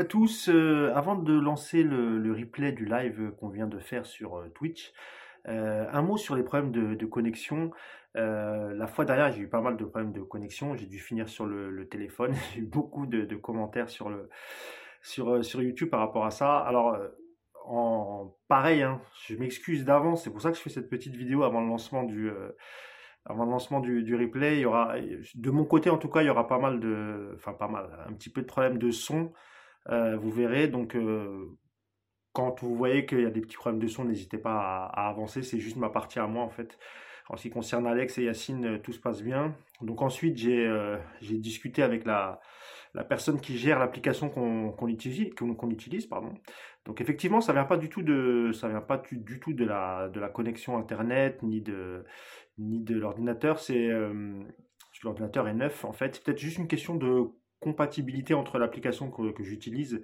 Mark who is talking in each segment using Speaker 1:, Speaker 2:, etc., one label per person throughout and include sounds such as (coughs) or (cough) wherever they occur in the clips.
Speaker 1: à tous. Euh, avant de lancer le, replay du live qu'on vient de faire sur euh, Twitch, euh, un mot sur les problèmes de, connexion. la fois dernière, j'ai eu pas mal de problèmes de connexion. J'ai dû finir sur le, téléphone. (laughs) J'ai eu beaucoup de, commentaires sur, le, sur, sur YouTube par rapport à ça. Alors, en pareil, hein, je m'excuse d'avance. C'est pour ça que je fais cette petite vidéo avant le lancement du avant le lancement du, replay, il y aura, de mon côté en tout cas, il y aura pas mal de, enfin pas mal, un petit peu de problèmes de son. Euh, vous verrez, donc euh, quand vous voyez qu'il y a des petits problèmes de son, n'hésitez pas à, avancer. C'est juste ma partie à moi en fait. En ce qui concerne Alex et Yacine, euh, tout se passe bien. Donc ensuite, j'ai discuté avec la, la personne qui gère l'application qu'on utilise, qu'on utilise, pardon. Donc effectivement, ça vient pas du tout de, ça vient pas du, tout de la, de la connexion internet ni de, ni de l'ordinateur. C'est euh, l'ordinateur est neuf en fait. C'est peut-être juste une question de compatibilité entre l'application que, j'utilise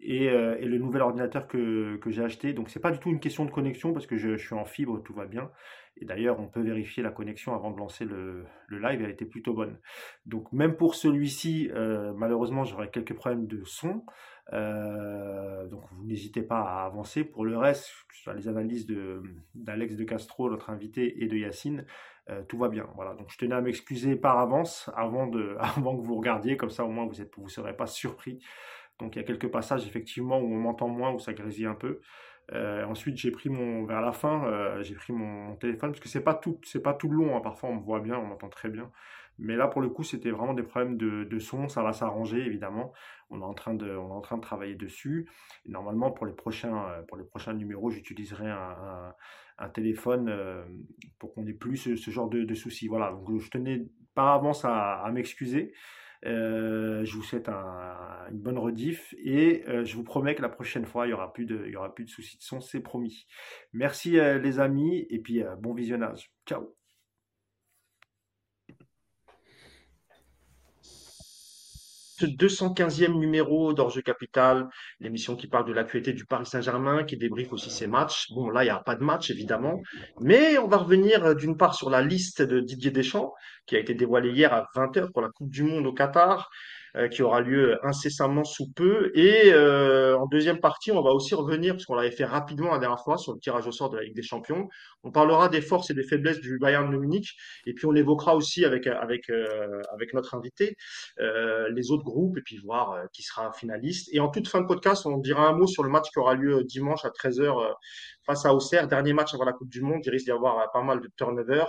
Speaker 1: et, euh, et, le nouvel ordinateur que, j'ai acheté. Donc c'est pas du tout une question de connexion parce que je, suis en fibre, tout va bien. Et d'ailleurs, on peut vérifier la connexion avant de lancer le, live, elle était plutôt bonne. Donc même pour celui-ci, euh, malheureusement, j'aurai quelques problèmes de son. Euh, donc vous n'hésitez pas à avancer. Pour le reste, sur les analyses d'Alex de, Castro, notre invité, et de Yacine, euh, tout va bien. Voilà. Donc je tenais à m'excuser par avance avant, de, (laughs) avant que vous regardiez, comme ça au moins vous ne vous serez pas surpris. Donc il y a quelques passages effectivement où on m'entend moins, où ça grésille un peu. Euh, ensuite, j'ai pris mon vers la fin, j'ai pris mon, téléphone parce que c'est pas tout, c'est pas tout long. Hein. Parfois, on me voit bien, on m'entend très bien. Mais là, pour le coup, c'était vraiment des problèmes de, son. Ça va s'arranger, évidemment. On est, en train de, on est en train de travailler dessus. normalement, pour les prochains, euh, pour les prochains numéros, j'utiliserai un, téléphone euh, pour qu'on n'ait plus ce, genre de, soucis. Voilà, donc je tenais par avance à, m'excuser. Euh, je vous souhaite une bonne rediff et je vous promets que la prochaine fois, il n'y aura, plus de, aura plus de soucis de son, c'est promis. Merci les amis et puis bon visionnage. Ciao
Speaker 2: 215e numéro d'Orge Capital, l'émission qui parle de l'actualité du Paris Saint-Germain, qui débriefe aussi ses matchs. Bon, là, il n'y a pas de match, évidemment, mais on va revenir euh, d'une part sur la liste de Didier Deschamps, qui a été dévoilée hier à 20h pour la Coupe du Monde au Qatar. Euh, qui aura lieu incessamment sous peu. Et euh, en deuxième partie, on va aussi revenir, parce qu'on l'avait fait rapidement la dernière fois sur le tirage au sort de la Ligue des Champions. On parlera des forces et des faiblesses du Bayern de Munich, et puis on évoquera aussi avec avec euh, avec notre invité les autres groupes, et puis voir qui sera finaliste. Et en toute fin de podcast, on dira un mot sur le match qui aura lieu dimanche à 13h face à Auxerre, dernier match avant la Coupe du Monde. Il risque d'y avoir pas mal de turnover.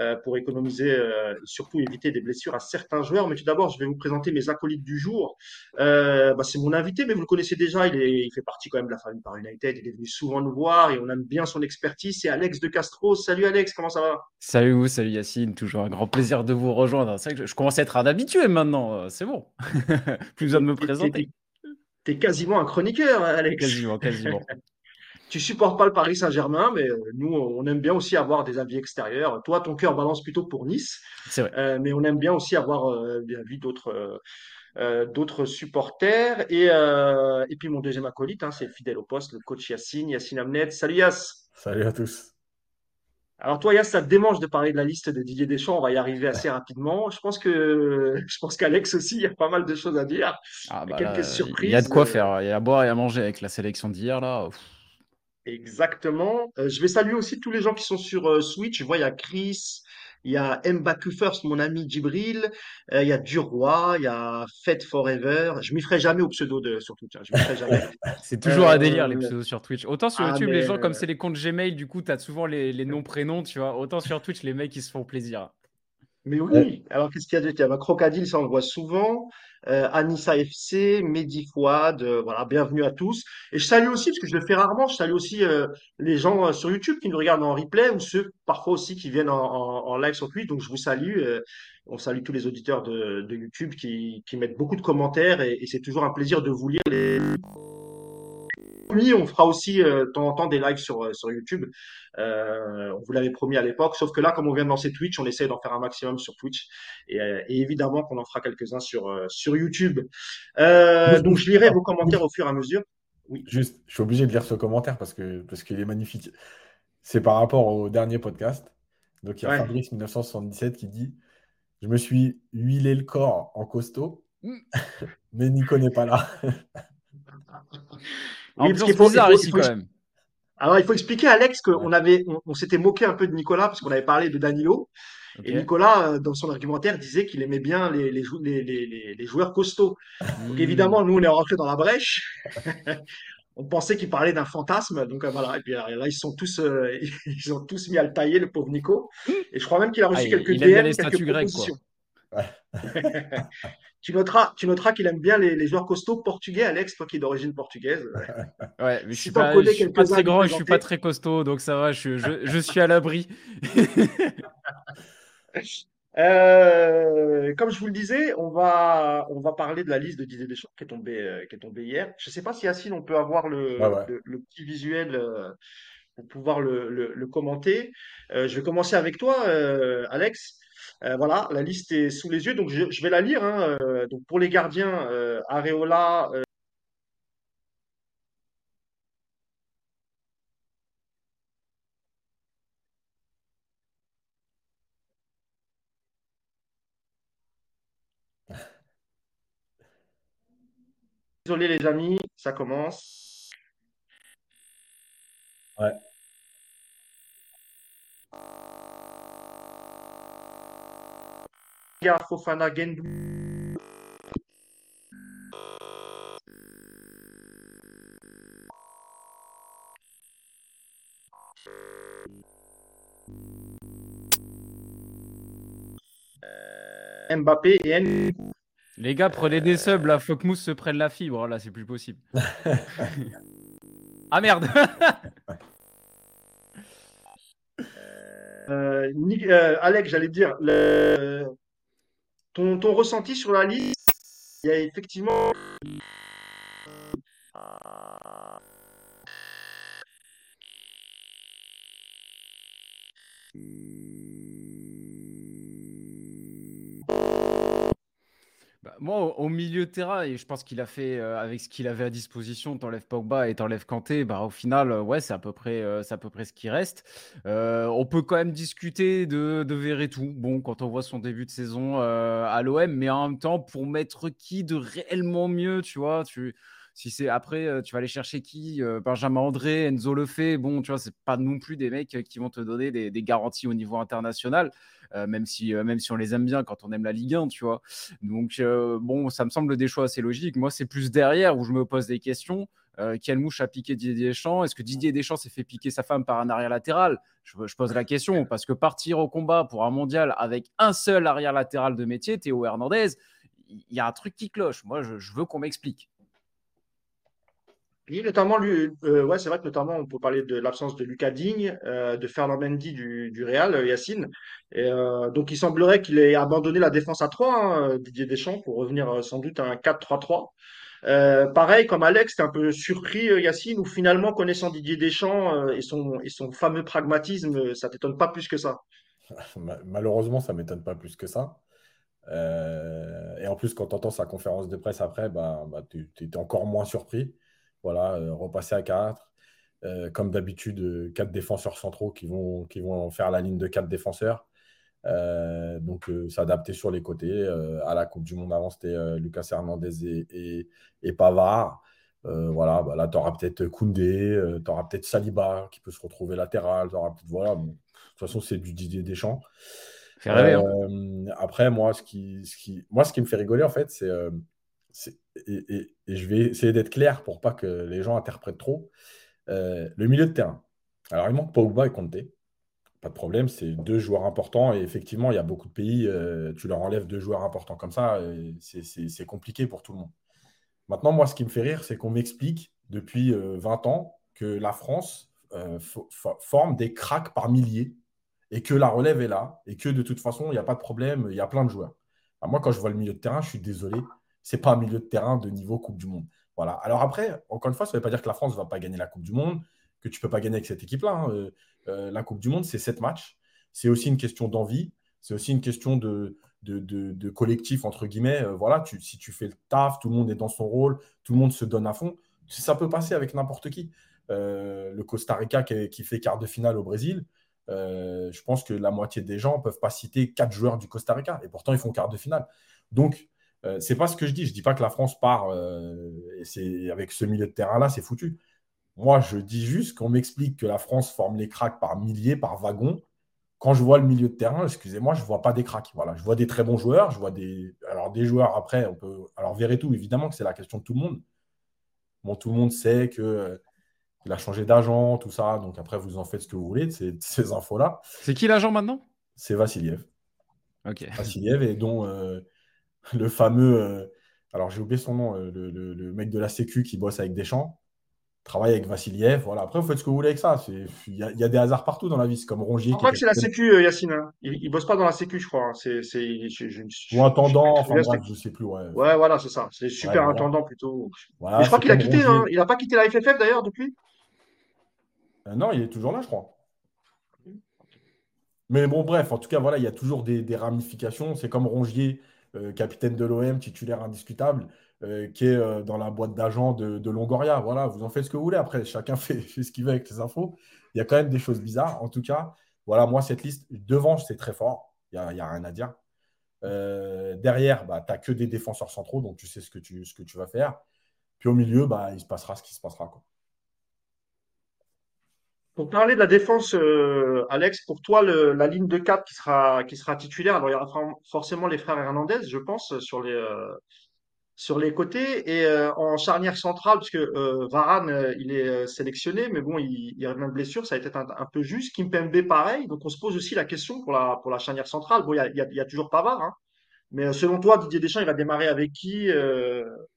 Speaker 2: Euh, pour économiser, euh, surtout éviter des blessures à certains joueurs. Mais tout d'abord, je vais vous présenter mes acolytes du jour. Euh, bah, c'est mon invité, mais vous le connaissez déjà. Il, est, il fait partie quand même de la famille par United. Il est venu souvent nous voir et on aime bien son expertise. C'est Alex de Castro. Salut Alex, comment ça va?
Speaker 3: Salut vous, salut Yacine. Toujours un grand plaisir de vous rejoindre. C'est vrai que je, commence à être un habitué maintenant. C'est bon. (laughs) Plus besoin de me présenter.
Speaker 2: Tu es quasiment un chroniqueur, Alex.
Speaker 3: Quasiment, quasiment. (laughs)
Speaker 2: tu supportes pas le Paris Saint-Germain, mais euh, nous, on aime bien aussi avoir des avis extérieurs. Toi, ton cœur balance plutôt pour Nice.
Speaker 3: C'est vrai.
Speaker 2: Euh, mais on aime bien aussi avoir euh, des avis d'autres. d'autres supporters. Et, et puis mon deuxième acolyte hein, c'est fidèle au poste le coach Yassine Yassine Amnet salut Yass
Speaker 4: salut à tous.
Speaker 2: Alors toi Yass ça te démange de parler de la liste de Didier Deschamps. On va y arriver assez rapidement. Je pense que (laughs) je pense qu'Alex aussi il y a pas mal de choses à dire.
Speaker 3: Ah bah quelques surprises il y a de quoi faire. Il y a à boire et à manger avec la sélection d'hier là
Speaker 2: Exactement. Euh, je vais saluer aussi tous les gens qui sont sur euh, Switch. Je vois, il y a Chris, il y a Mbaku First, mon ami Djibril, euh, il y a Duroy, il y a Fed Forever. Je m'y ferai jamais au pseudo de, sur Twitch. Hein. Je m'y ferai jamais. (laughs)
Speaker 3: c'est toujours un délire, les pseudos sur Twitch. Autant sur ah, YouTube, les gens, comme c'est les comptes Gmail, du coup, tu as souvent les, les noms, prénoms, tu vois. Autant sur Twitch, les mecs, ils se font plaisir.
Speaker 2: Mais oui, alors qu'est-ce qu'il y a d'autre? Il y a Crocodile, ça on le voit souvent. Euh, Anissa FC, Mehdi Fouad, euh, voilà, bienvenue à tous. Et je salue aussi, parce que je le fais rarement, je salue aussi euh, les gens sur YouTube qui nous regardent en replay ou ceux parfois aussi qui viennent en, live sur Twitch. Donc je vous salue. on salue tous les auditeurs de, YouTube qui, mettent beaucoup de commentaires et, et c'est toujours un plaisir de vous lire les on fera aussi euh, de temps en temps des lives sur, euh, sur YouTube. Euh, on vous l'avait promis à l'époque, sauf que là, comme on vient de lancer Twitch, on essaie d'en faire un maximum sur Twitch. Et, évidemment qu'on en fera quelques-uns sur, sur YouTube. donc, je lirai vos commentaires au fur et à mesure.
Speaker 4: Oui. Juste, je suis obligé de lire ce commentaire parce que parce qu'il est magnifique. C'est par rapport au dernier podcast. Donc, il y a Fabrice 1977 qui dit Je me suis huilé le corps en costaud, mm. (laughs) mais Nico n'est pas là. (laughs) (laughs)
Speaker 3: oui, parce qu'il faut, bizarre ici quand même.
Speaker 2: Alors, il faut expliquer, Alex, qu'on avait, on, s'était moqué un peu de Nicolas parce qu'on avait parlé de Danilo. Et Nicolas, euh, dans son argumentaire, disait qu'il aimait bien les, les, les, les joueurs costauds. Donc, hmm. évidemment, nous, on est rentré dans la brèche. (laughs) on pensait qu'il parlait d'un fantasme. Donc, euh, voilà. Et puis là, ils sont tous, euh, (laughs) ils ont tous mis à le tailler, le pauvre Nico. Et je crois même qu'il a reçu ah, quelques DM, quelques propositions. (laughs) tu noteras, tu noteras qu'il aime bien les, joueurs costauds portugais, Alex, toi qui es d'origine portugaise.
Speaker 3: Ouais, mais je suis pas, suis pas très grand, je suis pas très costaud, donc ça va, je, je, suis à l'abri. (laughs)
Speaker 2: Euh, comme je vous le disais, on va, on va parler de la liste de Didier Deschamps qui est tombée, euh, qui est tombée hier. Je ne sais pas si Yacine, on peut avoir le, le, petit visuel euh, pour pouvoir le, le commenter. je vais commencer avec toi, Alex. Euh, voilà, la liste est sous les yeux, donc je, vais la lire. Hein, euh, donc pour les gardiens, euh, Areola. Désolé les amis, ça commence.
Speaker 4: Ouais.
Speaker 2: Fofana, Gendou. Mbappé et N.
Speaker 3: Les gars, prenez des subs là, faut que Mousse se prenne la fibre, là, c'est plus possible. (laughs) ah merde
Speaker 2: euh, euh, Alex, j'allais dire, le, ton, ton ressenti sur la liste, il y a effectivement
Speaker 3: moi, au milieu de terrain, et je pense qu'il a fait euh, avec ce qu'il avait à disposition, t'enlèves Pogba et t'enlèves Kanté, bah, au final, euh, ouais, c'est à peu près, euh, à peu près ce qui reste. on peut quand même discuter de, de Verretou. Bon, quand on voit son début de saison à l'OM, mais en même temps, pour mettre qui de réellement mieux, tu vois, tu si c'est après, tu vas aller chercher qui Benjamin André, Enzo Lefebvre. Bon, tu vois, c'est pas non plus des mecs qui vont te donner des, des garanties au niveau international. Euh, même, si, euh, même si on les aime bien quand on aime la Ligue 1, tu vois. Donc, euh, bon, ça me semble des choix assez logiques. Moi, c'est plus derrière où je me pose des questions. quelle mouche a piqué Didier Deschamps? Est-ce que Didier Deschamps s'est fait piquer sa femme par un arrière latéral? Je, pose la question (laughs) parce que partir au combat pour un mondial avec un seul arrière latéral de métier, Théo Hernandez, il y a un truc qui cloche. Moi, je veux qu'on m'explique.
Speaker 2: Oui, notamment, lui, euh, ouais, c'est vrai que notamment, on peut parler de l'absence de Lucas Digne, euh, de Fernand Mendy du, du Real, euh, Yacine. Donc, il semblerait qu'il ait abandonné la défense à 3, hein, Didier Deschamps, pour revenir sans doute à un 4-3-3. Euh, pareil, comme Alex, t'es un peu surpris, Yacine, ou finalement, connaissant Didier Deschamps et, son, et son fameux pragmatisme, ça t'étonne pas plus que ça? (laughs)
Speaker 4: Malheureusement, ça m'étonne pas plus que ça. et en plus, quand tu entends sa conférence de presse après, bah, bah tu es encore moins surpris. Voilà, euh, repasser à 4. Euh, comme d'habitude, euh, quatre défenseurs centraux qui vont, qui vont faire la ligne de quatre défenseurs. donc, s'adapter sur les côtés. à la Coupe du Monde avant, c'était Lucas Hernandez et, et, Pavard. voilà, bah là, tu auras peut-être Koundé, tu auras peut-être Saliba qui peut se retrouver latéral. voilà, de toute façon, c'est du Didier Deschamps. Hein. Après, moi ce qui, ce qui, moi, ce qui me fait rigoler, en fait, c'est et, je vais essayer d'être clair pour pas que les gens interprètent trop. Euh, le milieu de terrain. Alors, il manque Pogba et Conte. Pas de problème, c'est deux joueurs importants. Et effectivement, il y a beaucoup de pays, euh, tu leur enlèves deux joueurs importants comme ça, c'est compliqué pour tout le monde. Maintenant, moi, ce qui me fait rire, c'est qu'on m'explique depuis 20 euh, ans que la France forme des cracks par milliers et que la relève est là et que de toute façon, il n'y a pas de problème, il y a plein de joueurs. moi, quand je vois le milieu de terrain, je suis désolé, c'est pas un milieu de terrain de niveau Coupe du Monde. Voilà. Alors après, encore une fois, ça ne veut pas dire que la France ne va pas gagner la Coupe du Monde, que tu ne peux pas gagner avec cette équipe-là. Hein. Euh, euh, la Coupe du Monde, c'est sept matchs. C'est aussi une question d'envie. C'est aussi une question de, de, collectif, entre guillemets. Euh, voilà, tu, si tu fais le taf, tout le monde est dans son rôle, tout le monde se donne à fond. Ça peut passer avec n'importe qui. le Costa Rica qui, qui, fait quart de finale au Brésil, je pense que la moitié des gens ne peuvent pas citer quatre joueurs du Costa Rica. Et pourtant, ils font quart de finale. Donc, Euh, c'est pas ce que je dis. Je dis pas que la France part euh, et avec ce milieu de terrain-là, c'est foutu. Moi, je dis juste qu'on m'explique que la France forme les cracks par milliers, par wagons. Quand je vois le milieu de terrain, excusez-moi, je vois pas des cracks. Voilà, je vois des très bons joueurs. Je vois des, alors des joueurs après, on peut, alors tout évidemment que c'est la question de tout le monde. Bon, tout le monde sait que euh, il a changé d'agent, tout ça. Donc après, vous en faites ce que vous voulez de ces, ces infos-là.
Speaker 3: C'est qui l'agent maintenant?
Speaker 4: C'est Vassiliev.
Speaker 3: Ok.
Speaker 4: Vassiliev et dont (laughs) le fameux, euh, alors j'ai oublié son nom, euh, le, mec de la Sécu qui bosse avec Deschamps, travaille avec Vassiliev. Voilà. Après, vous faites ce que vous voulez avec ça. Il y, a des hasards partout dans la vie. C'est comme Rongier.
Speaker 2: Je crois que c'est la Sécu, euh, Yacine. Hein. Il, ne bosse pas dans la Sécu, je crois. Hein. C'est,
Speaker 4: Ou intendant, enfin bref, je sais plus. Ouais,
Speaker 2: ouais voilà, c'est ça. C'est super intendant plutôt. Mais je crois qu'il a quitté. Hein. Il n'a pas quitté la FFF d'ailleurs depuis?
Speaker 4: non, il est toujours là, je crois. Mais bon, bref, en tout cas, voilà, il y a toujours des, des ramifications. C'est comme Rongier capitaine de l'OM, titulaire indiscutable, euh, qui est euh, dans la boîte d'agents de, Longoria. Voilà, vous en faites ce que vous voulez. Après, chacun (laughs) fait, ce qu'il veut avec les infos. Il y a quand même des choses bizarres. En tout cas, voilà, moi, cette liste, devant, c'est très fort. Il n'y a, rien à dire. derrière, bah, tu n'as que des défenseurs centraux, donc tu sais ce que tu, vas faire. Puis au milieu, bah, il se passera ce qui se passera.
Speaker 2: Pour parler de la défense, euh, Alex, pour toi, la ligne de 4 qui sera, qui sera titulaire, alors il y aura forcément les frères Hernandez, je pense, sur les, euh, sur les côtés. Et euh, en charnière centrale, puisque Varane, il est sélectionné, mais bon, il, il revient de blessure, ça a été un, peu juste. Kimpembe, pareil. Donc on se pose aussi la question pour la, pour la charnière centrale. Bon, il y a, il y a, toujours Pavard, hein. mais selon toi, Didier Deschamps, il va démarrer avec qui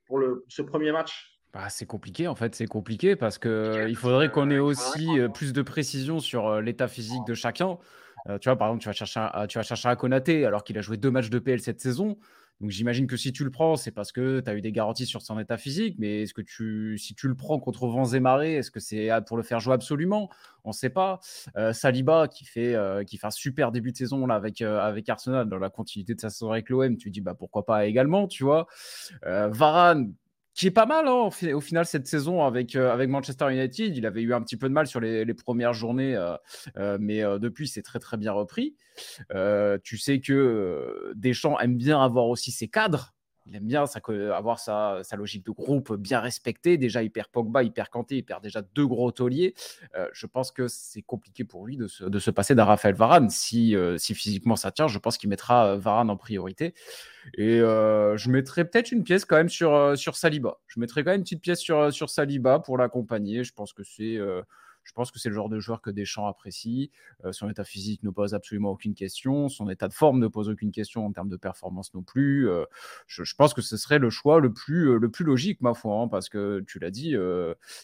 Speaker 2: pour le, ce premier match?
Speaker 3: Bah, c'est compliqué en fait, c'est compliqué parce que il faudrait qu'on ait aussi plus de précision sur l'état physique de chacun. tu vois, par exemple, tu vas chercher un, tu vas chercher un Konaté alors qu'il a joué deux matchs de PL cette saison. Donc j'imagine que si tu le prends, c'est parce que tu as eu des garanties sur son état physique. Mais est-ce que tu, si tu le prends contre vents et marées, est-ce que c'est pour le faire jouer absolument? On ne sait pas. Saliba qui fait, qui fait un super début de saison là avec, avec Arsenal dans la continuité de sa saison avec l'OM, tu dis bah pourquoi pas également, tu vois? Varane qui est pas mal hein, au, final cette saison avec, euh, avec Manchester United. Il avait eu un petit peu de mal sur les, premières journées, euh, euh, mais depuis, c'est très très bien repris. tu sais que Deschamps aime bien avoir aussi ses cadres il aime bien avoir sa, logique de groupe bien respectée. Déjà, il perd Pogba, il perd Kanté, il perd déjà deux gros tauliers. Euh, je pense que c'est compliqué pour lui de se, passer d'un Raphaël Varane. Si, euh, si physiquement ça tient, je pense qu'il mettra euh, Varane en priorité. Et je mettrai peut-être une pièce quand même sur, Saliba. Je mettrai quand même une petite pièce sur Saliba pour l'accompagner. Je pense que c'est je pense que c'est le genre de joueur que Deschamps apprécie. Euh, son état physique ne pose absolument aucune question. Son état de forme ne pose aucune question en termes de performance non plus. Euh, je, pense que ce serait le choix le plus, euh, le plus logique, ma foi, hein, parce que tu l'as dit,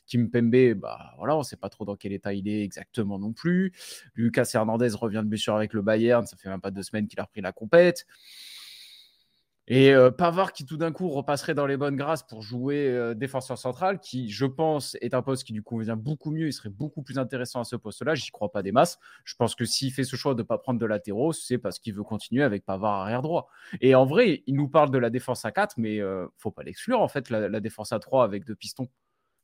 Speaker 3: Kim Pembe, bah, voilà, on ne sait pas trop dans quel état il est exactement non plus. Lucas Hernandez revient de blessure avec le Bayern. Ça fait même pas deux semaines qu'il a repris la compète. Et euh, Pavard qui tout d'un coup repasserait dans les bonnes grâces pour jouer euh, défenseur central, qui je pense est un poste qui lui convient beaucoup mieux, il serait beaucoup plus intéressant à ce poste-là, j'y crois pas des masses. Je pense que s'il fait ce choix de ne pas prendre de latéraux, c'est parce qu'il veut continuer avec Pavard arrière droit. Et en vrai, il nous parle de la défense à 4, mais euh, faut pas l'exclure en fait, la, la, défense à 3 avec deux pistons.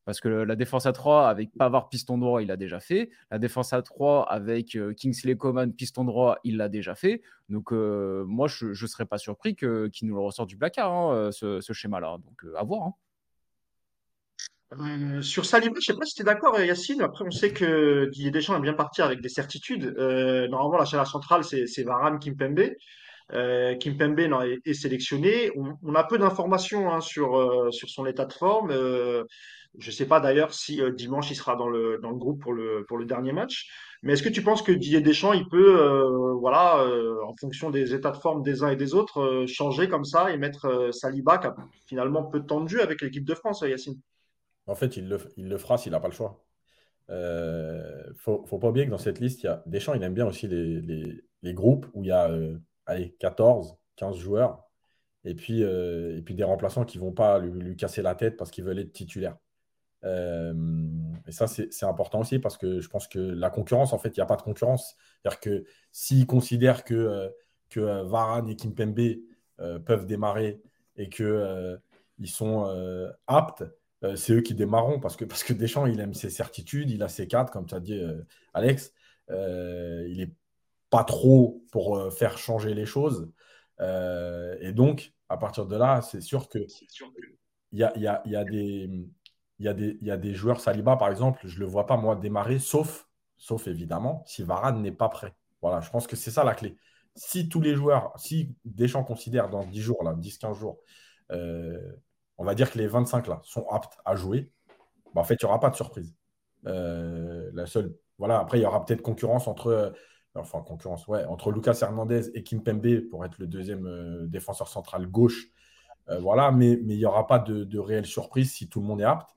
Speaker 3: Parce que la défense à 3 avec Pavard piston droit, il l'a déjà fait. La défense à 3 avec euh, Kingsley Coman piston droit, il l'a déjà fait. Donc euh, moi, je ne serais pas surpris qu'il nous le ressort du placard, hein, euh, ce, schéma-là. Donc à voir.
Speaker 2: Hein. sur Saliba, je ne sais pas si tu es d'accord, Yacine. Après, on sait que Didier Deschamps est bien parti avec des certitudes. normalement, la chaleur centrale, c'est Varane Kimpembe. Euh, Kimpembe est, est, sélectionné. On, a peu d'informations hein, sur, sur son état de forme. Je ne sais pas d'ailleurs si euh, dimanche il sera dans le, dans le groupe pour le, pour le dernier match. Mais est-ce que tu penses que Didier Deschamps, il peut, euh, voilà, euh, en fonction des états de forme des uns et des autres, changer comme ça et mettre Saliba, qui a finalement peu de temps de jeu avec l'équipe de France, Yacine?
Speaker 4: En fait, il le, il le fera s'il n'a pas le choix. Il faut, faut, pas oublier que dans cette liste, il y a Deschamps, il aime bien aussi les, les, les groupes où il y a allez, 14, 15 joueurs et puis, et puis des remplaçants qui ne vont pas lui, lui, casser la tête parce qu'ils veulent être titulaires. Euh, et ça, c'est important aussi parce que je pense que la concurrence, en fait, il n'y a pas de concurrence. C'est-à-dire que s'ils considèrent que, euh, que euh, Varane et Kimpembe peuvent démarrer et qu'ils ils sont aptes, c'est eux qui démarreront parce que, parce que Deschamps, il aime ses certitudes, il a ses cadres, comme tu as dit, Alex. il n'est pas trop pour faire changer les choses. et donc, à partir de là, c'est sûr que il y a, y, a, y, a des, des, y a des joueurs, Saliba par exemple, je ne le vois pas moi démarrer, sauf, sauf évidemment si Varane n'est pas prêt. Voilà, je pense que c'est ça la clé. Si tous les joueurs, si Deschamps considère dans 10 jours, 10-15 jours, euh, on va dire que les 25 là sont aptes à jouer, bah, en fait, il n'y aura pas de surprise. Euh, la seule, voilà, après, il y aura peut-être concurrence entre, euh, enfin, concurrence, ouais, entre Lucas Hernandez et Kim Pembe pour être le deuxième défenseur central gauche. voilà, mais, il n'y aura pas de, réelle surprise si tout le monde est apte.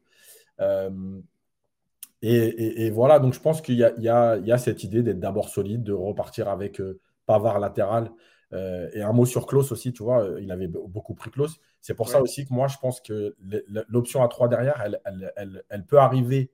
Speaker 4: Et, voilà, donc je pense qu'il y, y, y a, cette idée d'être d'abord solide, de repartir avec Pavard latéral. Euh, et un mot sur Klaus aussi, tu vois, il avait beaucoup pris Klaus. C'est pour ça aussi que moi, je pense que l'option à 3 derrière, elle, elle, elle, peut arriver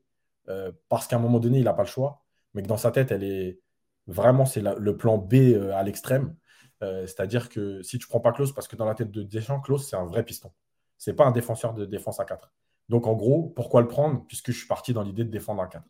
Speaker 4: euh, parce qu'à un moment donné, il n'a pas le choix, mais que dans sa tête, elle est vraiment, c'est le plan B euh, à l'extrême. C'est-à-dire que si tu prends pas Klaus, parce que dans la tête de Deschamps, Klaus, c'est un vrai piston. C'est pas un défenseur de défense à 4. Donc en gros, pourquoi le prendre? Puisque je suis parti dans l'idée de défendre à 4.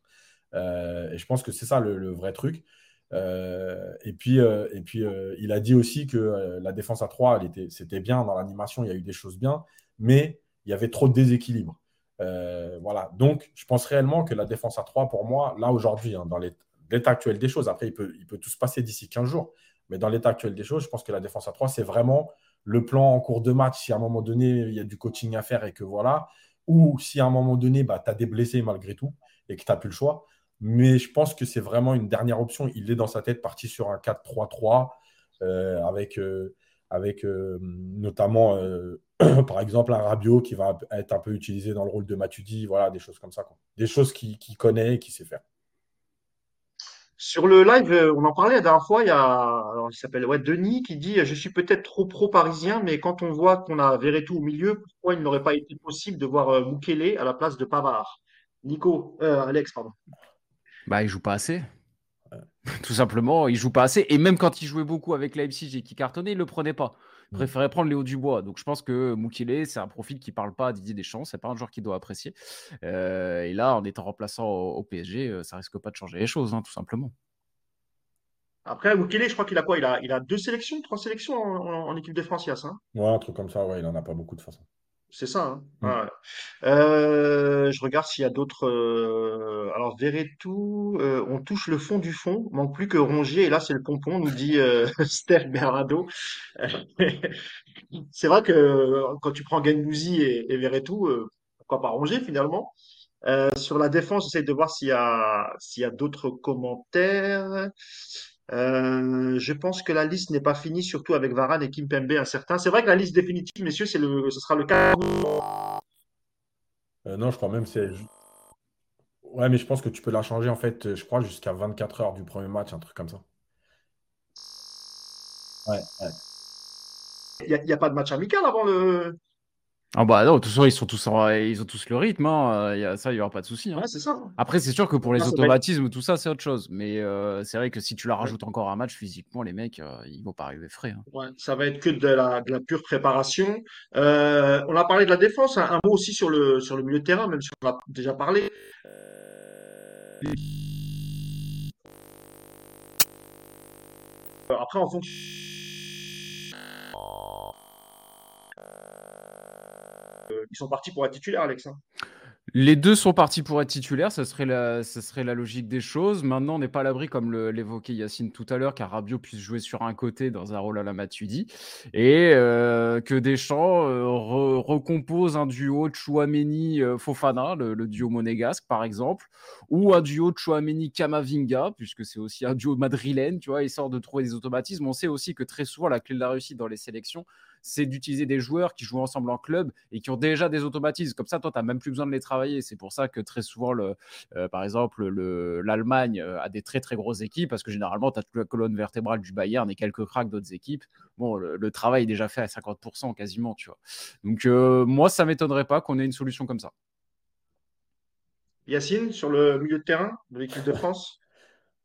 Speaker 4: et je pense que c'est ça le vrai truc. Euh, et puis, euh, et puis euh, il a dit aussi que la défense à 3, c'était bien dans l'animation, il y a eu des choses bien, mais il y avait trop de déséquilibre. voilà. Donc, je pense réellement que la défense à 3, pour moi, là aujourd'hui, hein, dans l'état actuel des choses, après, il peut, il peut tout se passer d'ici 15 jours, mais dans l'état actuel des choses, je pense que la défense à 3, c'est vraiment le plan en cours de match. Si à un moment donné, il y a du coaching à faire et que voilà, ou si à un moment donné, bah, tu as des blessés malgré tout et que tu n'as plus le choix, mais je pense que c'est vraiment une dernière option. Il est dans sa tête parti sur un 4-3-3 euh, avec, euh, avec euh, notamment, (clears throat) par exemple, un Rabiot qui va être un peu utilisé dans le rôle de Matuidi. Voilà, des choses comme ça. Des choses qu'il connaît et qu'il sait faire.
Speaker 2: Sur le live, on en parlait la dernière fois, il y a, s'appelle Denis qui dit Je suis peut-être trop pro-parisien, mais quand on voit qu'on a Verretou au milieu, pourquoi il n'aurait pas été possible de voir Mukele à la place de Pavard? Nico, Alex, pardon.
Speaker 3: Bah, il joue pas assez. (laughs) Tout simplement, il joue pas assez. Et même quand il jouait beaucoup avec Leipzig et qui cartonnait, il le prenait pas. Il mm. préférait prendre Léo Dubois. Donc je pense que Moukile, c'est un profil qui parle pas à Didier Deschamps. C'est pas un joueur qui doit apprécier. Euh, et là, en étant remplaçant au, PSG, euh, ça risque pas de changer les choses, hein, tout simplement.
Speaker 2: Après, Moukile, je crois qu'il a quoi? Il a, il a deux sélections, trois sélections en, équipe de France, Yass, hein?
Speaker 4: Ouais, un truc comme ça, ouais, il en a pas beaucoup de façon.
Speaker 2: C'est ça. Hein. Mm. Euh, je regarde s'il y a d'autres. Euh, alors, Verretou, euh, on touche le fond du fond. Manque plus que Rongier. Et là, c'est le pompon, nous dit euh, (laughs) Sterk Bernardo. (laughs) c'est vrai que quand tu prends Gendouzi et, et Verretou, pourquoi pas Rongier finalement Sur la défense, j'essaie de voir s'il y a, s'il y a d'autres commentaires. Euh, je pense que la liste n'est pas finie, surtout avec Varane et Kimpembe incertain. C'est vrai que la liste définitive, messieurs, c'est le, ce sera le cas.
Speaker 4: Euh, non, je crois même c'est. Ouais, mais je pense que tu peux la changer en fait, je crois, jusqu'à 24 heures du premier match, un truc comme ça. Ouais, ouais.
Speaker 2: Il n'y a, a, pas de match amical avant le,
Speaker 3: ah bah non, de toute façon, ils, sont tous ils ont tous le rythme, hein. Il y a, ça, il n'y aura pas de souci. Hein.
Speaker 2: Ouais, c'est ça.
Speaker 3: Après, c'est sûr que pour les automatismes, tout ça, c'est autre chose. Mais euh, c'est vrai que si tu la rajoutes encore un match, physiquement, les mecs, euh, ils vont pas arriver frais. Hein.
Speaker 2: Ouais, ça va être que de la, de la pure préparation. Euh, on a parlé de la défense, un mot aussi sur le, sur le milieu de terrain, même si on a déjà parlé. Après, en fonction ils sont partis pour être titulaires, Alex. Hein.
Speaker 3: Les deux sont partis pour être titulaires, ce serait la, serait la logique des choses. Maintenant, on n'est pas à l'abri, comme l'évoquait Yacine tout à l'heure, qu'un Rabiot puisse jouer sur un côté dans un rôle à la Matuidi et euh, que Deschamps euh, recompose un duo Chouameni-Fofana, le, duo monégasque par exemple, ou un duo Chouameni-Kamavinga, puisque c'est aussi un duo madrilène, tu vois, il sort de trouver des automatismes. On sait aussi que très souvent, la clé de la réussite dans les sélections, c'est d'utiliser des joueurs qui jouent ensemble en club et qui ont déjà des automatismes. Comme ça, toi, tu n'as même plus besoin de les travailler. C'est pour ça que très souvent, le, euh, par exemple, l'Allemagne euh, a des très très grosses équipes parce que généralement, tu as toute la colonne vertébrale du Bayern et quelques cracks d'autres équipes. Bon, le, travail est déjà fait à 50% quasiment, tu vois. Donc, euh, moi, ça m'étonnerait pas qu'on ait une solution comme ça.
Speaker 2: Yacine, sur le milieu de terrain de l'équipe de France?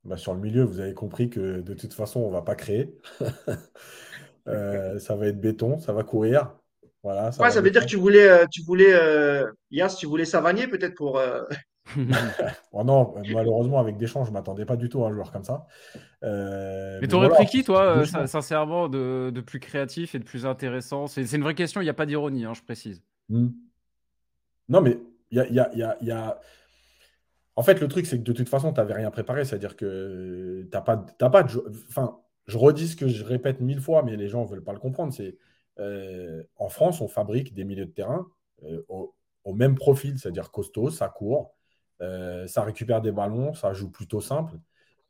Speaker 4: Bah, Sur le milieu, vous avez compris que de toute façon, on ne va pas créer. (laughs) Euh, ça va être béton, ça va courir. Voilà,
Speaker 2: ça, ça veut dire que tu voulais, euh, tu voulais euh, Yas, tu voulais Savanier peut-être pour. (laughs)
Speaker 4: Oh non, malheureusement, avec Deschamps, je ne m'attendais pas du tout à un joueur comme ça.
Speaker 3: Euh, mais t'aurais pris qui, toi, euh, sincèrement, de, de, plus créatif et de plus intéressant? C'est une vraie question, il n'y a pas d'ironie, hein, je précise. Hmm.
Speaker 4: Non, mais il y a, y, a, y a, En fait, le truc, c'est que de toute façon, tu n'avais rien préparé. C'est-à-dire que tu n'as pas, pas de. Enfin, je redis ce que je répète mille fois, mais les gens ne veulent pas le comprendre. C'est euh, en France, on fabrique des milieux de terrain au, au, même profil, c'est-à-dire costaud, ça court, ça récupère des ballons, ça joue plutôt simple.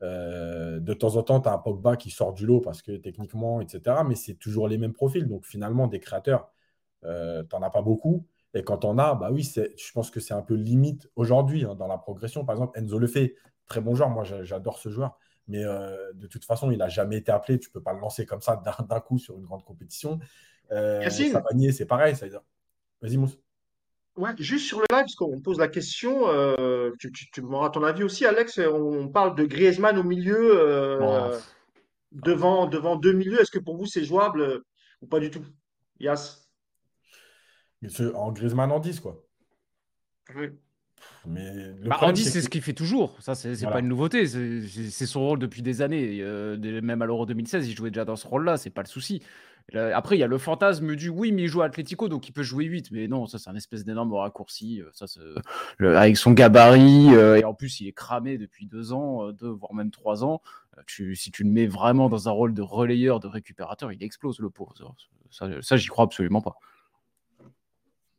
Speaker 4: Euh, de temps en temps, tu as un Pogba qui sort du lot parce que techniquement, etc. Mais c'est toujours les mêmes profils. Donc finalement, des créateurs, euh, tu n'en as pas beaucoup. Et quand on a, bah oui, je pense que c'est un peu limite aujourd'hui hein, dans la progression. Par exemple, Enzo fait très bon joueur. Moi, j'adore ce joueur. Mais euh, de toute façon, il n'a jamais été appelé. Tu ne peux pas le lancer comme ça d'un coup sur une grande compétition. Euh, c'est pareil. Vas-y, Mousse.
Speaker 2: Ouais, juste sur le live, parce qu'on pose la question, euh, tu, tu, tu m'auras ton avis aussi, Alex. On parle de Griezmann au milieu, euh, devant, devant deux milieux. Est-ce que pour vous c'est jouable ou pas du tout? Yas
Speaker 4: En Griezmann en 10, quoi.
Speaker 2: Oui.
Speaker 3: Mais bah, 10, c'est ce qu'il fait toujours. Ça, c'est n'est pas une nouveauté. C'est son rôle depuis des années. même à l'Euro 2016, il jouait déjà dans ce rôle-là. C'est pas le souci. Après, il y a le fantasme du oui, mais il joue à Atletico, donc il peut jouer 8. Mais non, ça, c'est un espèce d'énorme raccourci. Euh, ça, avec son gabarit, euh, et en plus, il est cramé depuis deux ans, euh, deux, voire même trois ans. si tu le mets vraiment dans un rôle de relayeur, de récupérateur, il explose le pauvre. Ça, ça j'y crois absolument pas.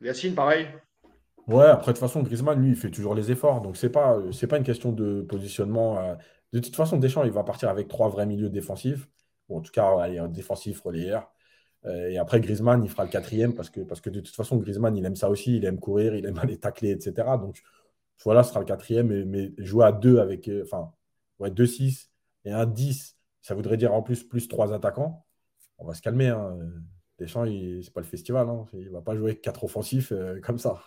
Speaker 2: Yacine, pareil.
Speaker 4: Ouais, après, de toute façon, Griezmann, lui, il fait toujours les efforts. Donc, c'est pas, c'est pas une question de positionnement. De toute façon, Deschamps, il va partir avec trois vrais milieux défensifs. Bon, en tout cas, allez, un défensif relayeur. Euh, et après, Griezmann, il fera le quatrième parce que, parce que de toute façon, Griezmann, il aime ça aussi. Il aime courir, il aime (laughs) aller tacler, etc. Donc voilà, ce sera le quatrième. Mais, jouer à deux avec. Euh, enfin, ouais, 2-6 et un 10, ça voudrait dire en plus plus trois attaquants. On va se calmer. Hein. Deschamps, c'est pas le festival. Hein. Il ne va pas jouer quatre offensifs euh, comme ça.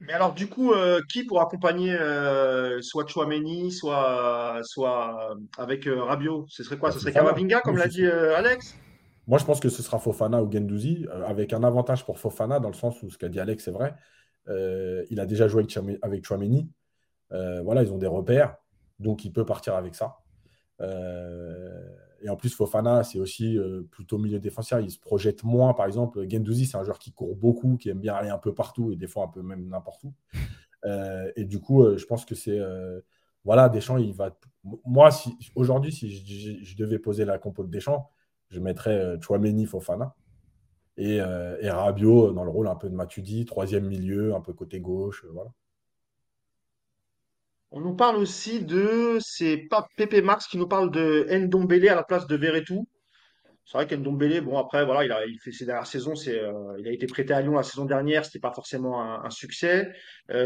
Speaker 2: Mais alors, du coup, qui pour accompagner soit Chouameni, soit, soit avec Rabiot Ce serait quoi? Bah, Ce serait Kamavinga, comme l'a dit Alex?
Speaker 4: Moi, je pense que ce sera Fofana ou Gendouzi, euh, avec un avantage pour Fofana, dans le sens où ce qu'a dit Alex, c'est vrai. Euh, il a déjà joué avec Chouameni. Euh, voilà, ils ont des repères, donc il peut partir avec ça. Et en plus, Fofana, c'est aussi plutôt milieu défenseur. Il se projette moins, par exemple. Gendouzi, c'est un joueur qui court beaucoup, qui aime bien aller un peu partout et des fois un peu même n'importe où. (laughs) et du coup, je pense que c'est. voilà, Deschamps, il va. Moi, si, aujourd'hui, si je, je, devais poser la compo de Deschamps, je mettrais euh, Chouameni Fofana. Et, euh, et, Rabiot dans le rôle un peu de Matuidi, troisième milieu, un peu côté gauche. Euh, voilà.
Speaker 2: On nous parle aussi de, c'est pas Pepe Max qui nous parle de Ndombele à la place de Verretou. C'est vrai qu'Ndombele, bon après voilà, il a il fait ses dernières saisons, c'est il a été prêté à Lyon la saison dernière, c'était pas forcément un, succès.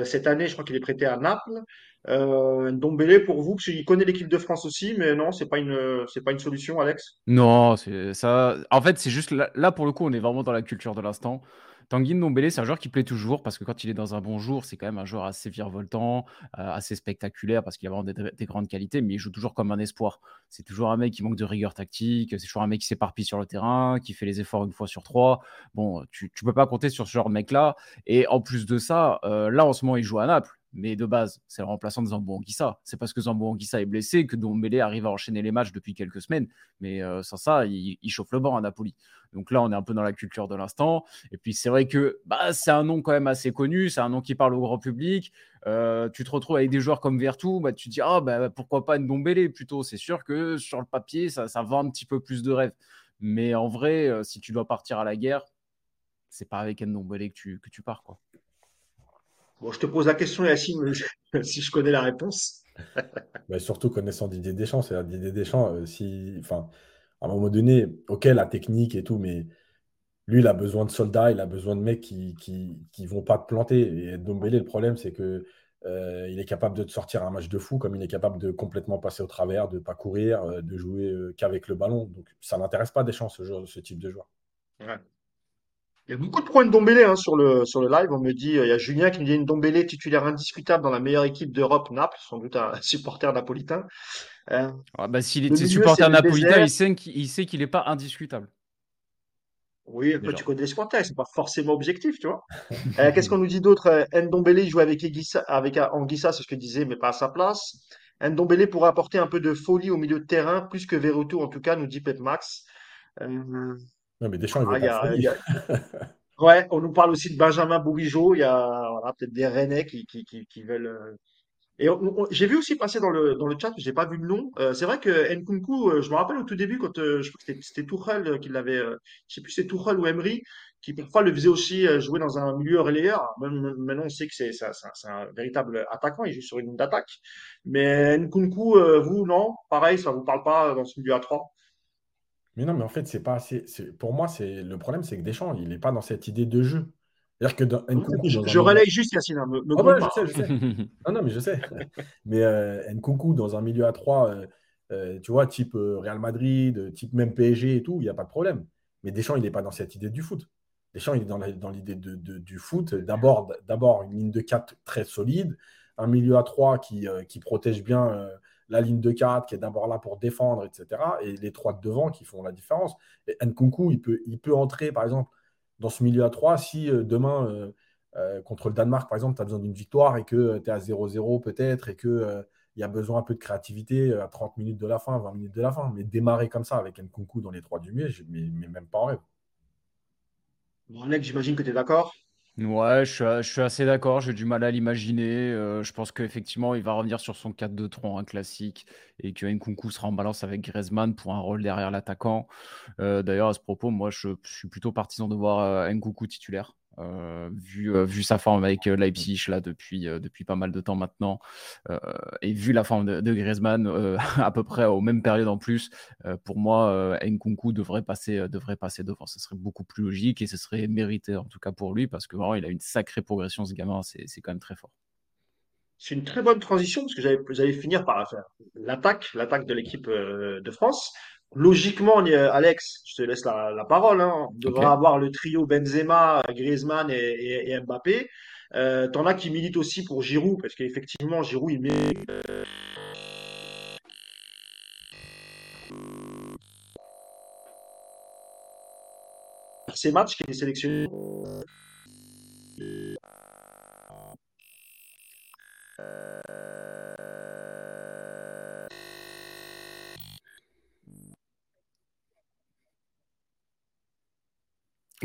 Speaker 2: cette année, je crois qu'il est prêté à Naples. Euh, Ndombele pour vous, parce qu'il connaît l'équipe de France aussi, mais non, c'est pas une, c'est pas une solution, Alex?
Speaker 3: Non, c'est ça. En fait, c'est juste là, pour le coup, on est vraiment dans la culture de l'instant. Tanguy Ndombele, c'est un joueur qui plaît toujours parce que quand il est dans un bon jour, c'est quand même un joueur assez virevoltant, euh, assez spectaculaire parce qu'il a vraiment des, grandes qualités, mais il joue toujours comme un espoir. C'est toujours un mec qui manque de rigueur tactique, c'est toujours un mec qui s'éparpille sur le terrain, qui fait les efforts une fois sur trois. Bon, tu, tu peux pas compter sur ce genre de mec-là. Et en plus de ça, euh, là en ce moment, il joue à Naples. Mais de base, c'est le remplaçant de Zambo Anguissa. C'est parce que Zambo Anguissa est blessé que Dombele arrive à enchaîner les matchs depuis quelques semaines. Mais euh, sans ça, il, chauffe le banc à Napoli. Donc là, on est un peu dans la culture de l'instant. Et puis c'est vrai que bah, c'est un nom quand même assez connu. C'est un nom qui parle au grand public. Euh, tu te retrouves avec des joueurs comme Vertu, bah, tu te dis ah, bah, pourquoi pas Ndombele plutôt? C'est sûr que sur le papier, ça, ça vend un petit peu plus de rêves. Mais en vrai, euh, si tu dois partir à la guerre, c'est pas avec Ndombele que tu, que tu pars.
Speaker 2: Bon, je te pose la question, Yacine, (laughs) si je connais la réponse.
Speaker 4: Mais (laughs) surtout connaissant Didier Deschamps, c'est Didier Deschamps, euh, si, enfin, à un moment donné, ok, la technique et tout, mais lui, il a besoin de soldats, il a besoin de mecs qui qui, vont pas te planter. Et Dombele, le problème, c'est que euh, il est capable de te sortir un match de fou, comme il est capable de complètement passer au travers, de ne pas courir, euh, de jouer qu'avec le ballon. Donc, ça n'intéresse pas Deschamps, ce, ce type de joueur.
Speaker 2: Ouais. Il y a beaucoup de points de hein, sur, le, sur le live. On me dit, il y a Julien qui me dit Ndombele titulaire indiscutable dans la meilleure équipe d'Europe, Naples, sans doute un (laughs) supporter napolitain.
Speaker 3: Euh, ah bah, S'il était supporter napolitain, il sait qu'il n'est pas indiscutable.
Speaker 2: Oui, après, tu connais ce contexte, c'est pas forcément objectif, tu vois. Euh, qu'est-ce qu'on nous dit d'autre? Euh, Ndombele joue avec euh, Anguissa, c'est ce que je disais, mais pas à sa place. Ndombele pourrait apporter un peu de folie au milieu de terrain, plus que Verretou, en tout cas, nous dit Pep Max. Euh,
Speaker 4: Non, mais Deschamps, il veut
Speaker 2: ah, y
Speaker 4: pas
Speaker 2: a, y a- Ouais, on nous parle aussi de Benjamin Bourigeaud. Il y a voilà, peut-être des Rennais qui, qui, qui, qui veulent. euh, Et j'ai vu aussi passer dans le, dans le chat, j'ai pas vu le nom. Euh, c'est vrai que Nkunku, euh, je me rappelle au tout début, quand euh, je crois que c'était Tuchel qui l'avait, je sais plus c'est Tuchel ou Emery, qui parfois le faisait aussi jouer dans un milieu relayeur. Même- Maintenant, on sait que c'est c'est un, véritable attaquant, il joue sur une ligne d'attaque. Mais Nkunku, vous, non? Pareil, ça vous parle pas dans ce milieu à trois?
Speaker 4: Mais non, mais en fait, c'est pas assez. Pour moi, c'est le problème, c'est que Deschamps, il n'est pas dans cette idée de jeu. C'est-à-dire que dans Nkunku,
Speaker 2: Je,
Speaker 4: dans un
Speaker 2: je relaye juste, Yacine, hein, me, me
Speaker 4: Ah ouais, je sais, je sais. (laughs) Non, non, mais je sais. (laughs) Mais euh, Nkunku, dans un milieu à 3, tu vois, type euh, Real Madrid, euh, type même PSG et tout, il n'y a pas de problème. Mais Deschamps, il n'est pas dans cette idée du foot. Deschamps, il est dans la- dans l'idée de, de- du foot. D'abord, d'abord une ligne de 4 très solide, un milieu à 3 qui, euh, qui protège bien euh, la ligne de 4, qui est d'abord là pour défendre, etc. Et les trois de devant qui font la différence. Et Nkunku, il peut, il peut entrer, par exemple, dans ce milieu à 3 si euh, demain. euh, euh, contre le Danemark, par exemple, tu as besoin d'une victoire et que tu es à 0-0 peut-être et qu'il euh, y a besoin un peu de créativité à 30 minutes de la fin, 20 minutes de la fin. Mais démarrer comme ça avec Nkunku dans les trois du milieu, je- mais, mais même pas en rêve.
Speaker 2: Bon, Alex, j'imagine que tu es d'accord.
Speaker 3: Ouais, je suis, assez d'accord, j'ai du mal à l'imaginer. euh, je pense qu'effectivement, il va revenir sur son 4-2-3 un classique et que Nkunku sera en balance avec Griezmann pour un rôle derrière l'attaquant. Euh, d'ailleurs, à ce propos, moi, je, je suis plutôt partisan de voir euh, Nkunku titulaire. Euh, vu, euh, vu sa forme avec euh, Leipzig là depuis, depuis pas mal de temps maintenant et vu la forme de, Griezmann (laughs) à peu près aux mêmes périodes en plus pour moi Nkunku devrait passer, devrait passer devant. Ce serait beaucoup plus logique et ce serait mérité en tout cas pour lui parce que vraiment il a une sacrée progression ce gamin c'est quand même très fort.
Speaker 2: C'est une très bonne transition parce que j'allais finir par faire. L'attaque, l'attaque de l'équipe de France. Logiquement, Alex, je te laisse la, la parole. Hein. On devrait avoir le trio Benzema, Griezmann et, et- et Mbappé. Euh, t'en as qui militent aussi pour Giroud parce qu'effectivement, Giroud, il met ses matchs, qui est sélectionné.